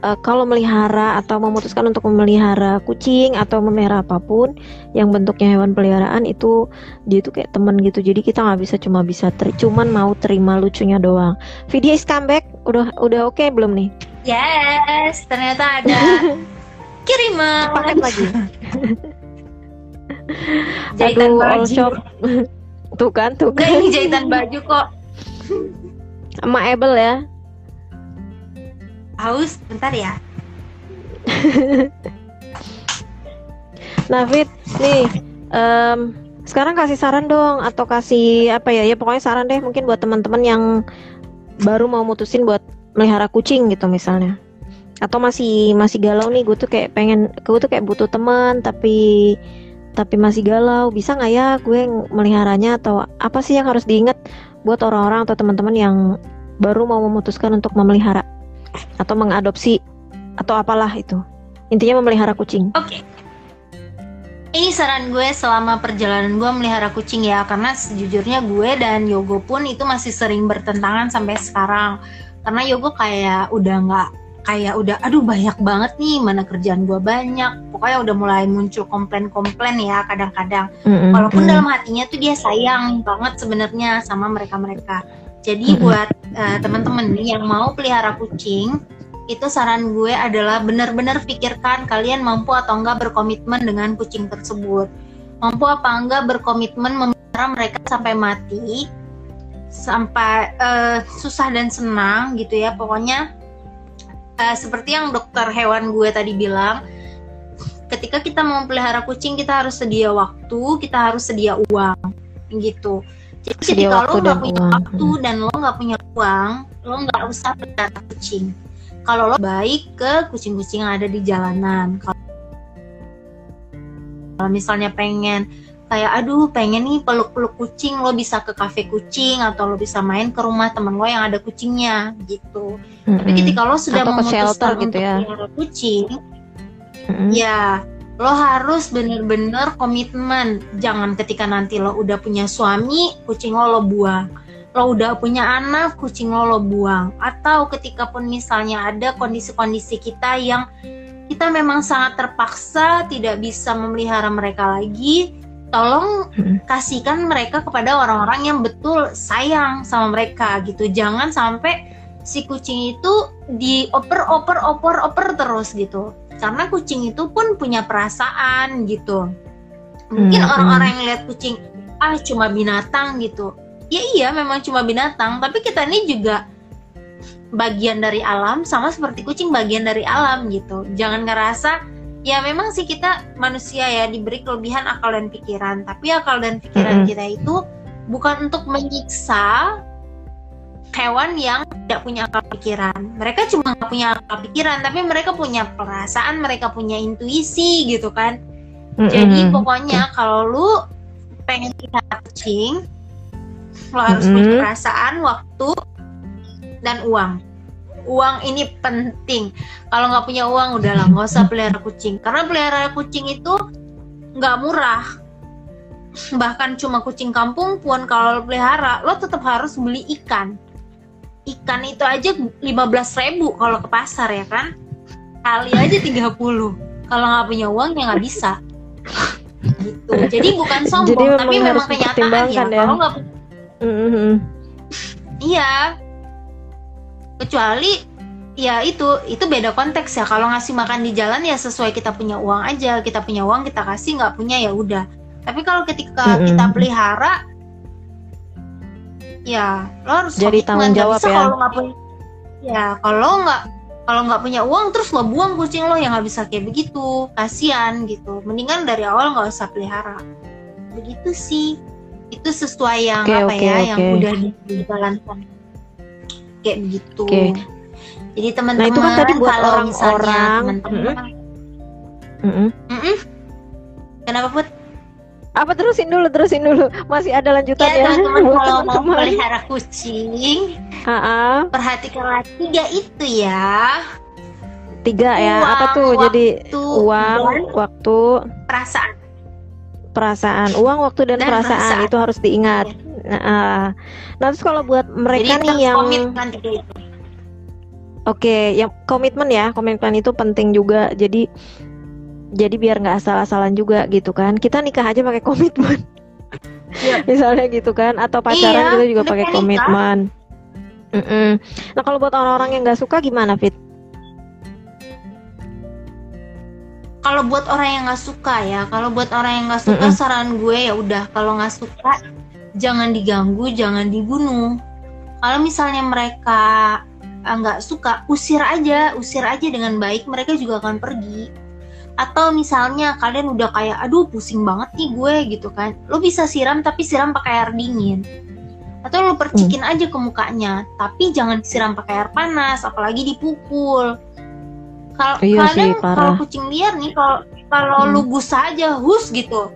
eh, kalau melihara atau memutuskan untuk memelihara kucing atau memelihara apa pun yang bentuknya hewan peliharaan itu dia itu kayak temen gitu jadi kita nggak bisa cuma bisa ter cuman mau terima lucunya doang video is comeback udah udah oke belum nih Yes, ternyata ada kiriman. paket lagi Jahitan Aduh, all baju. shop. tuh kan tuh kan ini jahitan baju kok. sama Abel ya Haus, bentar ya. Nah, Fit, nih, em, sekarang kasih saran dong, atau kasih apa ya? Ya pokoknya saran deh, mungkin buat teman-teman yang baru mau mutusin buat melihara kucing gitu misalnya. Atau masih masih galau nih, gue tuh kayak pengen, gue tuh kayak butuh teman, tapi tapi masih galau. Bisa nggak ya gue meliharanya atau apa sih yang harus diingat buat orang-orang atau teman-teman yang baru mau memutuskan untuk memelihara atau mengadopsi atau apalah itu. Intinya memelihara kucing. Oke. Ini saran gue selama perjalanan gue melihara kucing ya Karena sejujurnya gue dan Yogo pun itu masih sering bertentangan sampai sekarang Karena Yogo kayak udah nggak kayak udah aduh banyak banget nih mana kerjaan gue banyak Pokoknya udah mulai muncul komplain-komplain ya kadang-kadang Mm-mm, Walaupun mm. dalam hatinya tuh dia sayang banget sebenarnya sama mereka-mereka. Jadi buat eh, teman-teman yang mau pelihara kucing, itu saran gue adalah benar-benar pikirkan kalian mampu atau enggak berkomitmen dengan kucing tersebut. Mampu apa enggak berkomitmen memelihara mereka sampai mati, sampai eh, susah dan senang gitu ya. Pokoknya eh, seperti yang dokter hewan gue tadi bilang, ketika kita mau pelihara kucing kita harus sedia waktu, kita harus sedia uang, gitu. Jadi Sedia ketika waktu lo nggak punya uang. waktu dan lo nggak punya uang, lo nggak usah pelihara kucing. Kalau lo baik ke kucing-kucing yang ada di jalanan. Kalau kalau misalnya pengen kayak aduh pengen nih peluk-peluk kucing lo bisa ke kafe kucing atau lo bisa main ke rumah temen lo yang ada kucingnya gitu. Tapi Mm-mm. ketika lo sudah Atau ke memutuskan shelter gitu untuk ya. kucing, Mm-mm. Ya, lo harus bener-bener komitmen. Jangan ketika nanti lo udah punya suami, kucing lo lo buang. Lo udah punya anak, kucing lo lo buang. Atau ketika pun misalnya ada kondisi-kondisi kita yang kita memang sangat terpaksa tidak bisa memelihara mereka lagi, tolong Mm. kasihkan mereka kepada orang-orang yang betul sayang sama mereka gitu. Jangan sampai si kucing itu dioper oper oper oper terus gitu karena kucing itu pun punya perasaan gitu. Mungkin Hmm, orang-orang yang lihat kucing ah cuma binatang gitu. Ya iya memang cuma binatang tapi kita ini juga bagian dari alam sama seperti kucing bagian dari alam gitu. Jangan ngerasa ya memang sih kita manusia ya diberi kelebihan akal dan pikiran. Tapi akal dan pikiran Mm-mm. kita itu bukan untuk menyiksa hewan yang tidak punya akal pikiran. Mereka cuma nggak punya akal pikiran, tapi mereka punya perasaan, mereka punya intuisi gitu kan. Jadi Mm-mm. pokoknya kalau lu pengen pelihara kucing, lo harus Mm-mm. punya perasaan, waktu, dan uang. Uang ini penting. Kalau nggak punya uang, udahlah nggak usah pelihara kucing. Karena pelihara kucing itu nggak murah. Bahkan cuma kucing kampung pun kalau lo pelihara, lo tetap harus beli ikan. Ikan itu aja 15.000 ribu kalau ke pasar ya kan. Kali aja 30. Kalau nggak punya uang ya nggak bisa gitu. Jadi bukan sombong, Jadi memang tapi memang kenyataan ya. ya. Kalau nggak Mm-mm. iya, kecuali ya itu itu beda konteks ya. Kalau ngasih makan di jalan ya sesuai kita punya uang aja. Kita punya uang kita kasih, nggak punya ya udah. Tapi kalau ketika Mm-mm. kita pelihara, ya lo harus Jadi tanggung Nggak jawab bisa ya. Kalau nggak punya, ya kalau nggak kalau nggak punya uang terus lo buang kucing lo yang nggak bisa kayak begitu kasihan gitu mendingan dari awal nggak usah pelihara begitu sih itu sesuai yang Oke, apa oke, ya yang oke. udah dijalankan kayak begitu Oke. jadi teman-teman Nah, itu kan tadi buat kalau misalnya orang-orang. teman-teman Mm-mm. Mm-mm. kenapa put Apa terusin dulu, terusin dulu. Masih ada lanjutannya. Ya teman-teman buat kalau mau teman-teman. pelihara kucing, Ha-ha. perhatikanlah tiga itu ya. Tiga ya. Apa Uang, tuh? Jadi waktu, uang, dan waktu, perasaan. perasaan. Uang, waktu dan, Dan perasaan. perasaan. itu harus diingat. Nah, ah. nah, terus kalau buat mereka Jadi nih yang komitmen. Oke, yang komitmen ya, komitmen itu penting juga. Jadi jadi biar nggak asal-asalan juga gitu kan. Kita nikah aja pakai komitmen. Iya. Misalnya gitu kan, atau pacaran Iya, kita juga pakai komitmen. Mm-mm. Nah kalau buat orang-orang yang nggak suka gimana, Fit? Kalau buat orang yang nggak suka ya, kalau buat orang yang nggak suka Mm-mm. saran gue ya udah kalau nggak suka jangan diganggu, jangan dibunuh. Kalau misalnya mereka eh, nggak suka, usir aja, usir aja dengan baik, mereka juga akan pergi. Atau misalnya kalian udah kayak, aduh pusing banget nih gue gitu kan, lo bisa siram tapi siram pakai air dingin. Atau lo percikin aja ke mukanya, tapi jangan disiram pakai air panas, apalagi dipukul. Kalau Iya kadang kalau kucing liar nih, kalau kalau Hmm. lu gusah aja, hus gitu,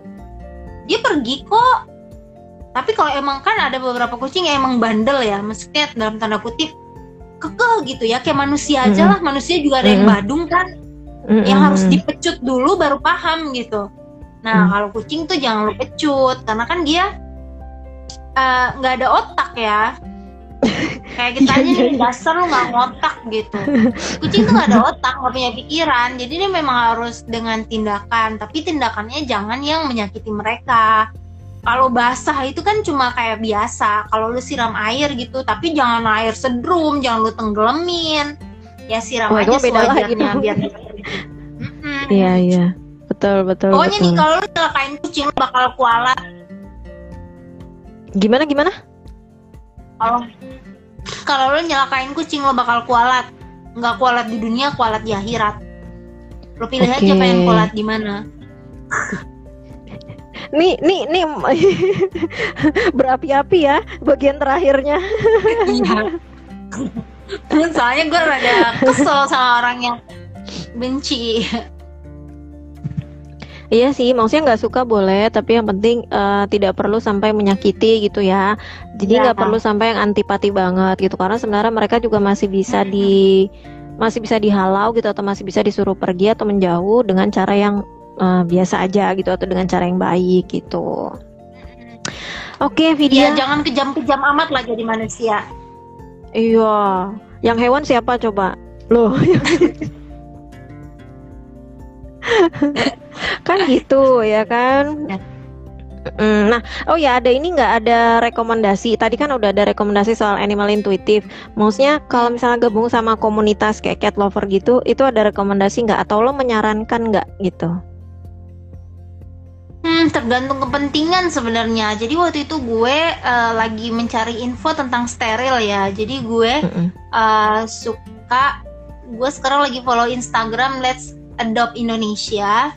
dia pergi kok. Tapi kalau emang kan ada beberapa kucing yang emang bandel ya, maksudnya dalam tanda kutip kekeh gitu ya, kayak manusia aja Mm-mm. lah, manusia juga ada yang Mm-mm. badung kan, Mm-mm. yang harus dipecut dulu baru paham gitu. Nah Hmm. kalau kucing tuh jangan lu pecut, karena kan dia eh, nggak ada otak ya. Kayak kita Iya, aja iya, nih dasar lu nggak ngotak gitu. Kucing tuh nggak ada otak, nggak punya pikiran, jadi dia memang harus dengan tindakan, tapi tindakannya jangan yang menyakiti mereka. Kalau basah itu kan cuma kayak biasa. Kalau lu siram air gitu, tapi jangan air sedrum, jangan lu tenggelamin. Ya siram itu aja sewajarnya biar. Iya iya, betul betul Pokoknya betul. nih kalau lu celakain kucing lu bakal kualat. Gimana gimana? Kalau kalau lu nyelakain kucing lo bakal kualat. Nggak kualat di dunia, kualat di akhirat. Lo pilih aja Oke. pengen kualat di mana. Nih nih nih berapi-api ya bagian terakhirnya. Iya. Soalnya gue rada kesel sama orang yang benci. Iya sih, maksudnya nggak suka boleh, tapi yang penting eh, tidak perlu sampai menyakiti gitu ya. Jadi Iya. nggak perlu sampai yang antipati banget gitu, karena sebenarnya mereka juga masih bisa di masih bisa dihalau gitu atau masih bisa disuruh pergi atau menjauh dengan cara yang eh, biasa aja gitu atau dengan cara yang baik gitu. Oke, Iya, Vidya. jangan kejam-kejam amat lah jadi manusia. Iya, yang hewan siapa coba? Loh. kan gitu ya kan? Ya. Mm, Nah, oh ya ada ini nggak ada rekomendasi. Tadi kan udah ada rekomendasi soal animal intuitive. Maksudnya kalau misalnya gabung sama komunitas kayak cat lover gitu, itu ada rekomendasi nggak? Atau lo menyarankan nggak gitu? Hmm, tergantung kepentingan sebenarnya. Jadi waktu itu gue eh, lagi mencari info tentang steril ya. Jadi gue Mm-mm. eh, suka gue sekarang lagi follow Instagram Let's Adopt Indonesia.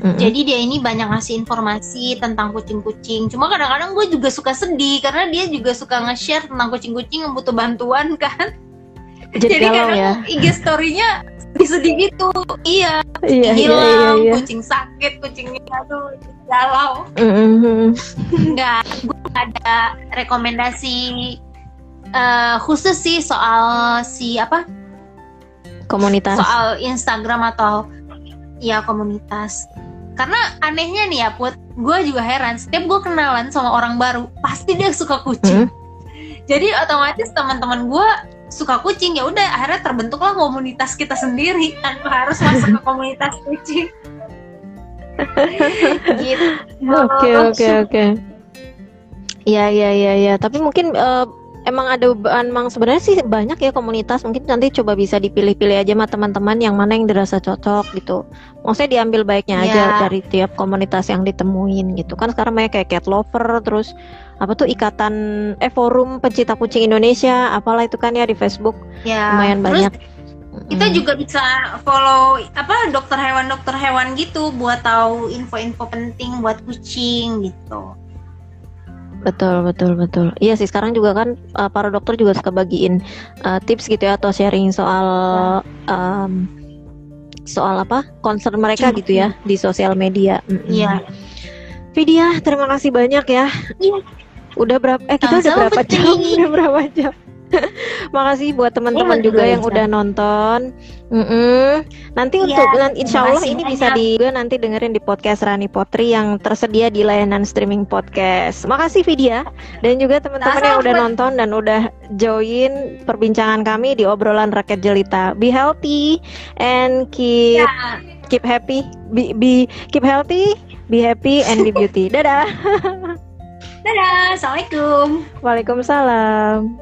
Mm-mm. Jadi dia ini banyak ngasih informasi tentang kucing-kucing. Cuma kadang-kadang gue juga suka sedih karena dia juga suka nge-share tentang kucing-kucing yang butuh bantuan kan. Jadi, Jadi kadang ya. IG story-nya sedih gitu. Iya, Iya, iya, iya, hilang, iya. kucing sakit, kucingnya aduh galau. Mm-mm. Enggak, gue nggak ada rekomendasi eh, khusus sih soal si apa? Komunitas. Soal Instagram atau ya komunitas. Karena anehnya nih ya Put, gue juga heran. Setiap gue kenalan sama orang baru, pasti dia suka kucing. Jadi otomatis teman-teman gue suka kucing ya udah akhirnya terbentuklah komunitas kita sendiri tanpa harus masuk ke komunitas kucing. gitu. Oke oke oke. Iya iya iya iya. Tapi mungkin eh, emang ada emang sebenarnya sih banyak ya komunitas. Mungkin nanti coba bisa dipilih-pilih aja sama teman-teman yang mana yang dirasa cocok gitu. Maksudnya diambil baiknya aja Iya. dari tiap komunitas yang ditemuin gitu. Kan sekarang banyak kayak cat lover terus apa tuh ikatan eh forum pencinta kucing Indonesia apalah itu kan ya di Facebook Ya, lumayan terus banyak. kita Mm. juga bisa follow apa dokter hewan dokter hewan gitu buat tahu info-info penting buat kucing gitu Betul, betul, betul. Iya sih, sekarang juga kan uh, para dokter juga suka bagiin uh, tips gitu ya atau sharing soal um, soal apa concern mereka Kucing. gitu ya di sosial media. Iya. Vidya, terima kasih banyak ya. Iya. Udah berapa? Eh kita udah berapa jam? Udah berapa jam? Makasih buat teman-teman juga yang udah nonton. Mm-mm. Nanti Iya, untuk insya Allah ini bisa di juga nanti dengerin di podcast Rani Potri yang tersedia di layanan streaming podcast. Makasih Vidya dan juga teman-teman yang udah nonton dan udah join perbincangan kami di obrolan rakyat jelita. Be healthy and keep Ya. keep happy. Be, be keep healthy, be happy and be beauty. Dadah. Dadah, assalamualaikum. Waalaikumsalam.